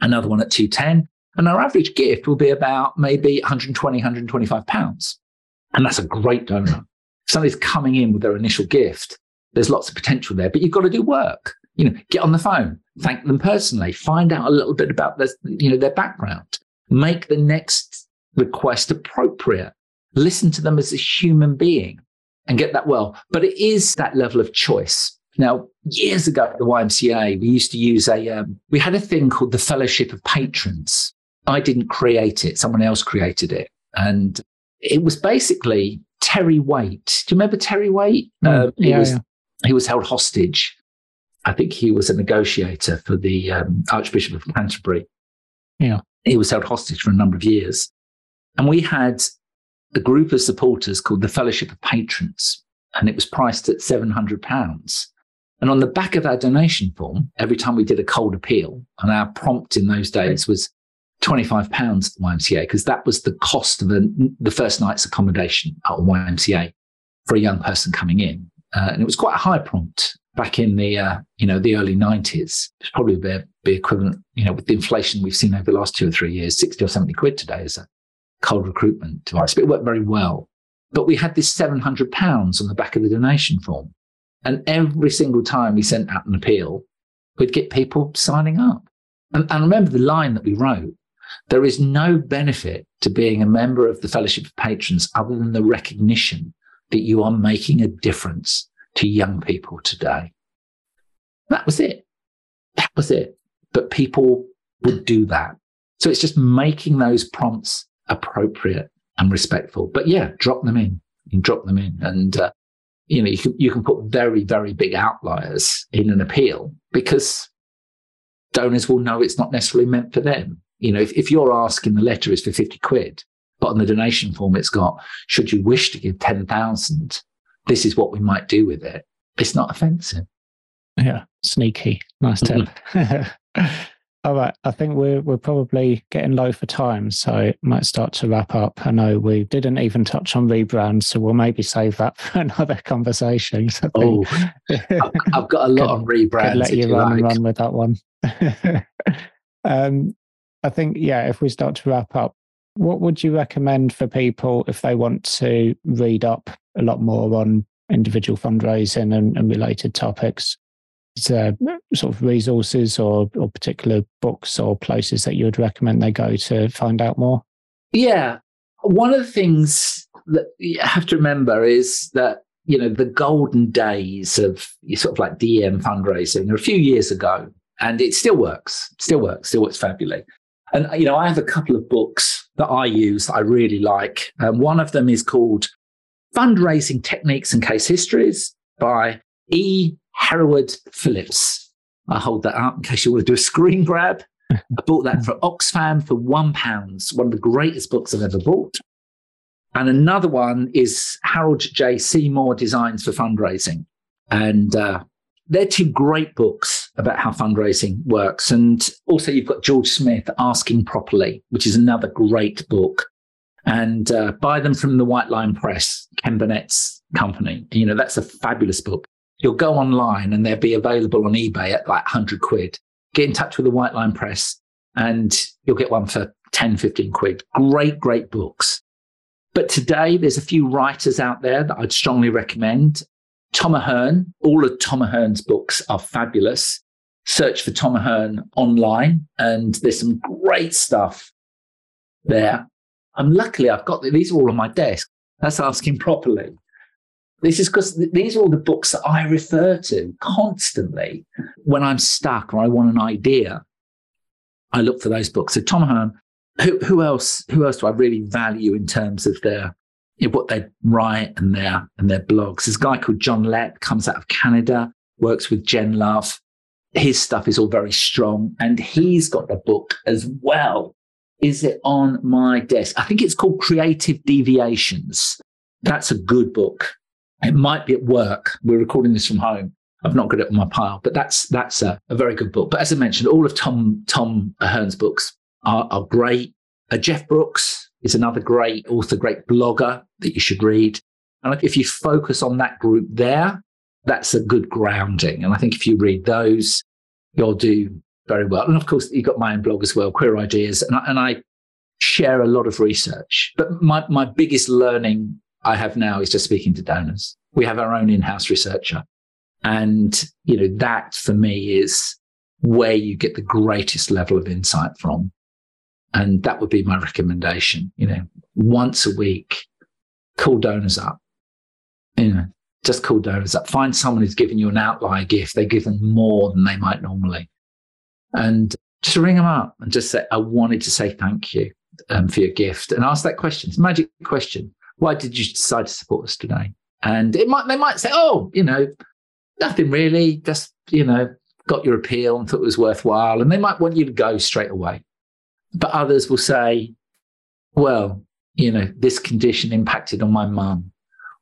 another one at 210. And our average gift will be about maybe 120, 125 pounds. And that's a great donor. If somebody's coming in with their initial gift there's lots of potential there, but you've got to do work. You know, get on the phone, thank them personally, find out a little bit about their, you know, their background, make the next request appropriate, listen to them as a human being and get that well. But it is that level of choice. Now, years ago at the YMCA, we used to use a, um, we had a thing called the Fellowship of Patrons. I didn't create it, someone else created it. And it was basically Terry Waite. Do you remember Terry Waite? Mm, um, he, yeah, was, yeah. he was held hostage. I think he was a negotiator for the um, Archbishop of Canterbury. Yeah. He was held hostage for a number of years. And we had a group of supporters called the Fellowship of Patrons, and it was priced at £700. And on the back of our donation form, every time we did a cold appeal, and our prompt in those days was £25 at YMCA, because that was the cost of a, the first night's accommodation at YMCA for a young person coming in. Uh, and it was quite a high prompt back in the uh, you know the early 90s. It's probably be, be equivalent, you know, with the inflation we've seen over the last two or three years, 60 or 70 quid today is a cold recruitment device, but it worked very well. But we had this £700 on the back of the donation form. And every single time we sent out an appeal, we'd get people signing up. And, and remember the line that we wrote there is no benefit to being a member of the Fellowship of Patrons other than the recognition that you are making a difference to young people today. That was it. That was it. But people would do that. So it's just making those prompts appropriate and respectful. But yeah, drop them in. Can drop them in, and uh, you know you can you can put very very big outliers in an appeal because donors will know it's not necessarily meant for them. You know, if, if you're asking the letter is for fifty quid, but on the donation form it's got should you wish to give ten thousand, this is what we might do with it. It's not offensive. Yeah, sneaky. Nice tip. All right, I think we're we're probably getting low for time, so might start to wrap up. I know we didn't even touch on rebrand, so we'll maybe save that for another conversation. Oh, I've, I've, got a lot on rebrand. Let you, you run like. and run with that one. um, I think yeah, if we start to wrap up, what would you recommend for people if they want to read up a lot more on individual fundraising and, and related topics? Is there sort of resources or, or particular books or places that you would recommend they go to find out more? Yeah. One of the things that you have to remember is that, you know, the golden days of sort of like DM fundraising are a few years ago, and it still works, still works, still works fabulously. And, you know, I have a couple of books that I use that I really like. Um, one of them is called Fundraising Techniques and Case Histories by E. Hereward Phillips. I hold that up in case you want to do a screen grab. I bought that for Oxfam for one pound, one of the greatest books I've ever bought. And another one is Harold J. Seymour Designs for Fundraising. And uh, they're two great books about how fundraising works. And also, you've got George Smith, Asking Properly, which is another great book. And uh, buy them from the White Lion Press, Ken Burnett's company. You know, that's a fabulous book. You'll go online and they'll be available on eBay at like 100 quid. Get in touch with the White Lion Press and you'll get one for 10, 15 quid. Great, great books. But today, there's a few writers out there that I'd strongly recommend. Tom Ahern, all of Tom Ahern's books are fabulous. Search for Tom Ahern online, and there's some great stuff there. And luckily, I've got these are all on my desk. That's asking properly. This is because these are all the books that I refer to constantly when I'm stuck or I want an idea. I look for those books. So Tom Ahern, who, who else? Who else do I really value in terms of their you know, what they write and their and their blogs? There's a guy called John Lepp, comes out of Canada, works with Jen Love. His stuff is all very strong, and he's got a book as well. Is it on my desk? I think it's called Creative Deviations. That's a good book. It might be at work. We're recording this from home. I've not got it on my pile, but that's that's a, a very good book. But as I mentioned, all of Tom Tom Ahern's books are, are great. Uh, Jeff Brooks is another great author, great blogger that you should read. And if you focus on that group there, that's a good grounding. And I think if you read those, you'll do very well. And of course, you've got my own blog as well, Queer Ideas, and I, and I share a lot of research. But my, my biggest learning I have now is just speaking to donors. We have our own in-house researcher And, you know, that for me is where you get the greatest level of insight from. And that would be my recommendation. You know, once a week, call donors up. You know, just call donors up. Find someone who's given you an outlier gift. They give them more than they might normally. And just ring them up and just say, I wanted to say thank you um, for your gift and ask that question. It's a magic question. Why did you decide to support us today? And it might, they might say, oh, you know, nothing really, just, you know, got your appeal and thought it was worthwhile. And they might want you to go straight away. But others will say, well, you know, this condition impacted on my mum.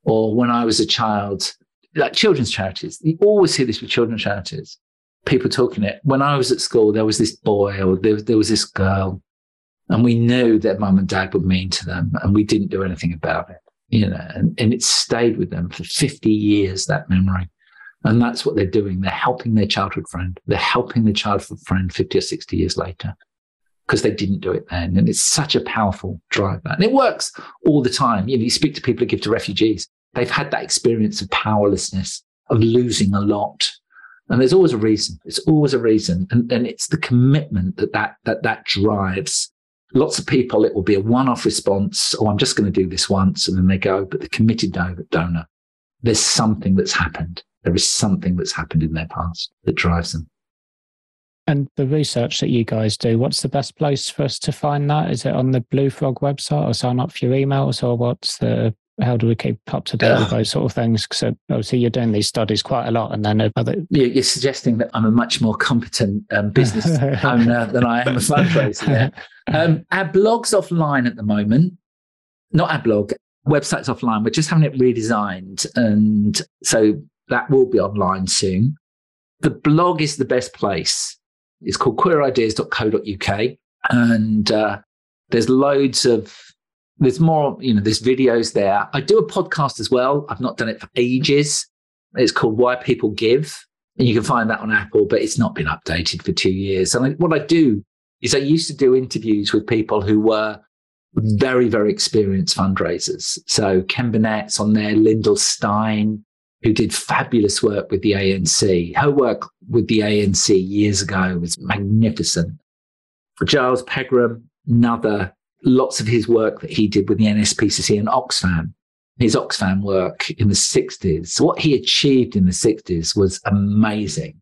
Or when I was a child, like children's charities, you always hear this with children's charities. People talking it. When I was at school, there was this boy or there, there was this girl, and we knew that mum and dad were mean to them, and we didn't do anything about it. You know, and, and it stayed with them for 50 years, that memory. And that's what they're doing. They're helping their childhood friend. They're helping their childhood friend 50 or 60 years later because they didn't do it then. And it's such a powerful driver. And it works all the time. You know, you speak to people who give to refugees, they've had that experience of powerlessness, of losing a lot. And there's always a reason. It's always a reason. And, and it's the commitment that that, that that drives. Lots of people, it will be a one-off response. Oh, I'm just going to do this once. And then they go, but the committed donor, there's something that's happened. There is something that's happened in their past that drives them. And the research that you guys do, what's the best place for us to find that? Is it on the Blue Frog website or sign up for your emails or what's the, how do we keep up to date with those sort of things? Because obviously you're doing these studies quite a lot and then other... You're suggesting that I'm a much more competent um, business owner than I am a fundraiser. Um, our blog's offline at the moment. Not our blog, website's offline. We're just having it redesigned. And so that will be online soon. The blog is the best place it's called queerideas.co.uk. And uh, there's loads of, there's more, you know, there's videos there. I do a podcast as well. I've not done it for ages. It's called Why People Give. And you can find that on Apple, but it's not been updated for two years. And I, what I do is I used to do interviews with people who were very, very experienced fundraisers. So Ken Burnett's on there, Lyndall Stein, who did fabulous work with the ANC. Her work with the ANC years ago was magnificent. Giles Pegram, another, lots of his work that he did with the NSPCC and Oxfam, his Oxfam work in the 60s. What he achieved in the 60s was amazing.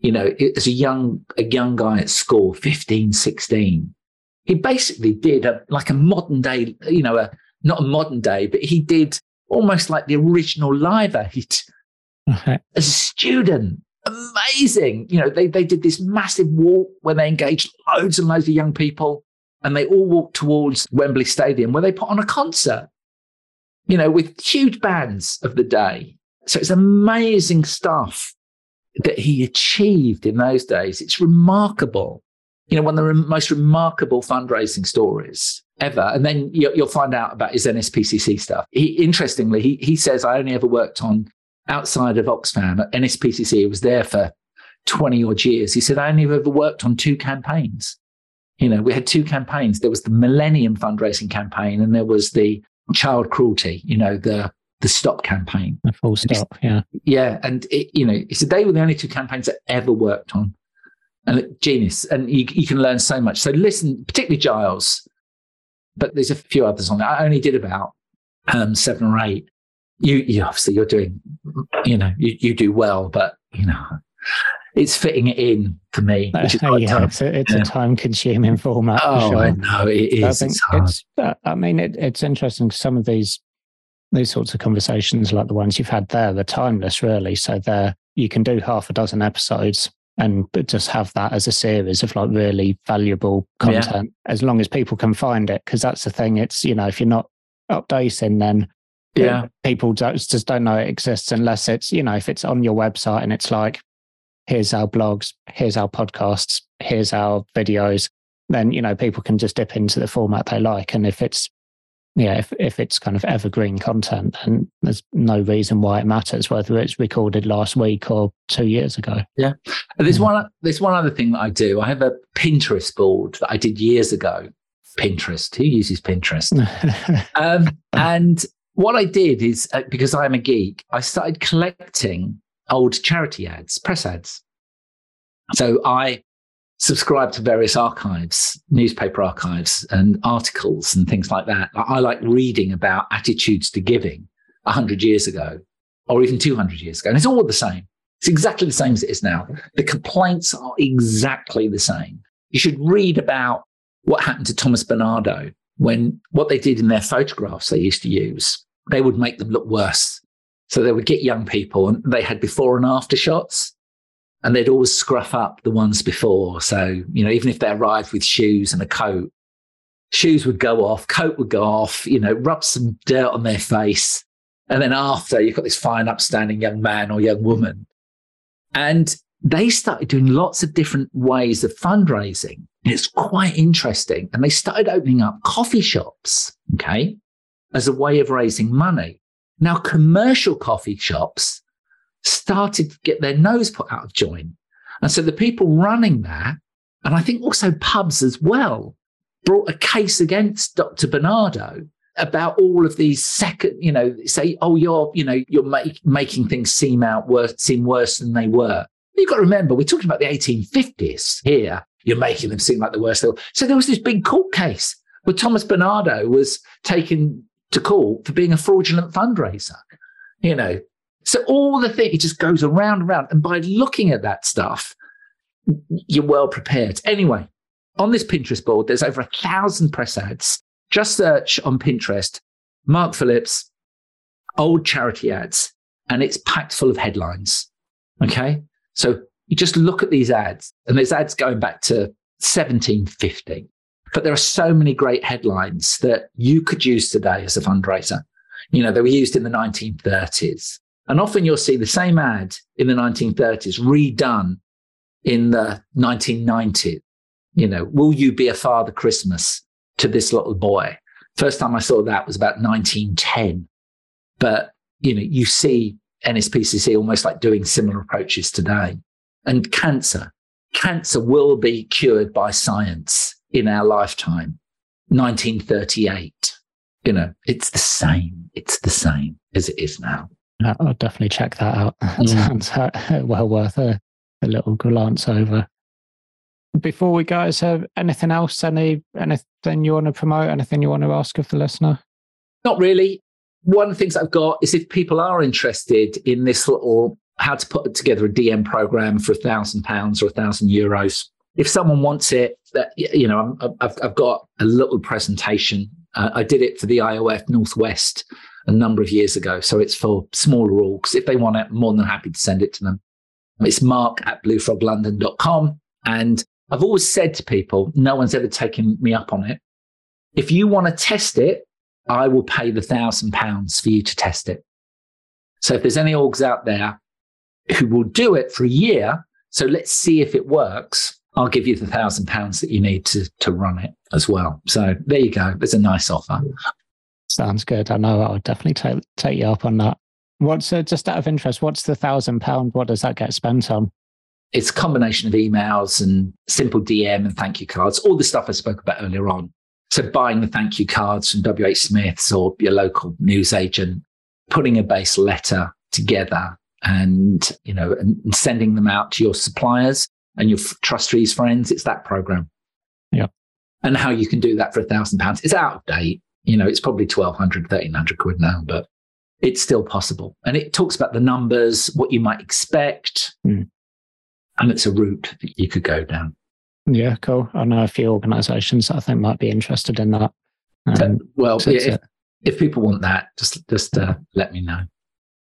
You know, as a young, a young guy at school, 15, 16, he basically did a, like a modern day, you know, a, not a modern day, but he did almost like the original Live Aid as a student. Amazing. You know, they, they did this massive walk where they engaged loads and loads of young people and they all walked towards Wembley Stadium where they put on a concert, you know, with huge bands of the day. So it's amazing stuff that he achieved in those days. It's remarkable. You know, one of the most remarkable fundraising stories ever. And then you'll find out about his NSPCC stuff. He, interestingly, he, he says, I only ever worked on outside of Oxfam at NSPCC. He was there for 20 odd years. He said, I only ever worked on two campaigns. You know, we had two campaigns. There was the Millennium fundraising campaign and there was the child cruelty, you know, the the stop campaign. The full stop, yeah. Yeah. And, it, you know, said they were the only two campaigns that ever worked on. And genius. And you, you can learn so much. So listen, particularly Giles, but there's a few others on there. I only did about um, seven or eight. You, you obviously you're doing, you know, you, you do well, but you know, it's fitting it in for me. Yeah, it's, a, it's yeah. a time consuming format. Oh, sure. I know it is. I think it's, it's uh, I mean, it, it's interesting. Some of these these sorts of conversations, like the ones you've had there, they're timeless, really. So they're you can do half a dozen episodes and just have that as a series of like really valuable content yeah. as long as people can find it because that's the thing it's you know if you're not updating then yeah people just don't know it exists unless it's you know if it's on your website and it's like here's our blogs here's our podcasts here's our videos then you know people can just dip into the format they like and if it's yeah, if, if it's kind of evergreen content, then there's no reason why it matters whether it's recorded last week or two years ago. Yeah. There's one there's one other thing that I do. I have a Pinterest board that I did years ago. Pinterest. Who uses Pinterest? um, and what I did is uh, because I'm a geek, I started collecting old charity ads, press ads. So I subscribe to various archives, newspaper archives, and articles and things like that. I like reading about attitudes to giving 100 years ago or even 200 years ago. And it's all the same. It's exactly the same as it is now. The complaints are exactly the same. You should read about what happened to Thomas Barnardo when what they did in their photographs they used to use, they would make them look worse. So they would get young people and they had before and after shots and they'd always scruff up the ones before. So, you know, even if they arrived with shoes and a coat, shoes would go off, coat would go off, you know, rub some dirt on their face. And then after, you've got this fine, upstanding young man or young woman. And they started doing lots of different ways of fundraising. It's quite interesting. And they started opening up coffee shops, okay, as a way of raising money. Now, commercial coffee shops started to get their nose put out of joint. And so the people running that, and I think also pubs as well, brought a case against Dr. Barnardo about all of these second, you know, say, oh, you're, you know, you're make, making things seem out worse, seem worse than they were. You've got to remember, we're talking about the 1850s here. You're making them seem like the worst. So there was this big court case where Thomas Barnardo was taken to court for being a fraudulent fundraiser. You know, so all the thing, it just goes around and around. And by looking at that stuff, you're well prepared. Anyway, on this Pinterest board, there's over a thousand press ads. Just search on Pinterest, Mark Phillips, old charity ads, and it's packed full of headlines. Okay. So you just look at these ads, and there's ads going back to 1750. But there are so many great headlines that you could use today as a fundraiser. You know, they were used in the 1930s. And often you'll see the same ad in the 1930s redone in the 1990s. You know, will you be a father Christmas to this little boy? First time I saw that was about 1910. But, you know, you see NSPCC almost like doing similar approaches today. And cancer, cancer will be cured by science in our lifetime. 1938. You know, it's the same. It's the same as it is now. I'll definitely check that out. That sounds uh, well worth a, a little glance over. Before we go, is there anything else? Any anything you want to promote? Anything you want to ask of the listener? Not really. One of the things I've got is if people are interested in this little how to put together a DM program for a thousand pounds or a thousand euros. If someone wants it, that you know, I've, I've got a little presentation. Uh, I did it for the IOF Northwest a number of years ago. So it's for smaller orgs. If they want it, I'm more than happy to send it to them. It's mark at bluefroglondon.com. And I've always said to people, no one's ever taken me up on it. If you want to test it, I will pay the thousand pounds for you to test it. So if there's any orgs out there who will do it for a year, so let's see if it works, I'll give you the thousand pounds that you need to, to run it as well. So there you go. There's a nice offer. Sounds good. I know I'll definitely take take you up on that. What's uh, just out of interest? What's the thousand pound? What does that get spent on? It's a combination of emails and simple DM and thank you cards, all the stuff I spoke about earlier on. So buying the thank you cards from WH Smith's or your local newsagent, putting a base letter together and, you know, and sending them out to your suppliers and your trustees friends. It's that program. Yeah. And how you can do that for a thousand pounds. It's out of date. You know, it's probably 1200, 1300 quid now, but it's still possible. And it talks about the numbers, what you might expect. Mm. And it's a route that you could go down. Yeah, cool. I know a few organizations that I think might be interested in that. Um, well, yeah, if, if, people want that, just just uh, let me know.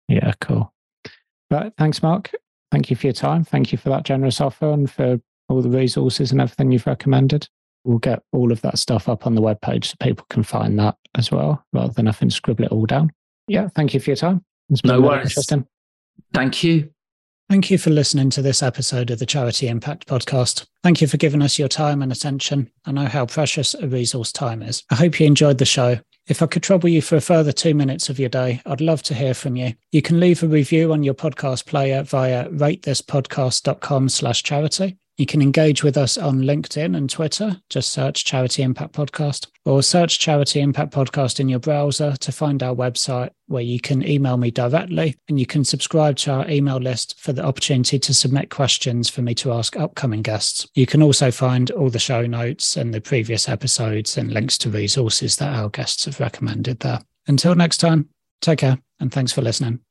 Yeah, cool. Right. Thanks, Mark. Thank you for your time. Thank you for that generous offer and for all the resources and everything you've recommended we'll get all of that stuff up on the webpage so people can find that as well, rather than having to scribble it all down. Yeah, thank you for your time. It's been no worries. Interesting. Thank you. Thank you for listening to this episode of the Charity Impact Podcast. Thank you for giving us your time and attention. I know how precious a resource time is. I hope you enjoyed the show. If I could trouble you for a further two minutes of your day, I'd love to hear from you. You can leave a review on your podcast player via ratethispodcast.com slash charity You can engage with us on LinkedIn and Twitter. Just search Charity Impact Podcast or search Charity Impact Podcast in your browser to find our website where you can email me directly and you can subscribe to our email list for the opportunity to submit questions for me to ask upcoming guests. You can also find all the show notes and the previous episodes and links to resources that our guests have recommended there. Until next time, take care and thanks for listening.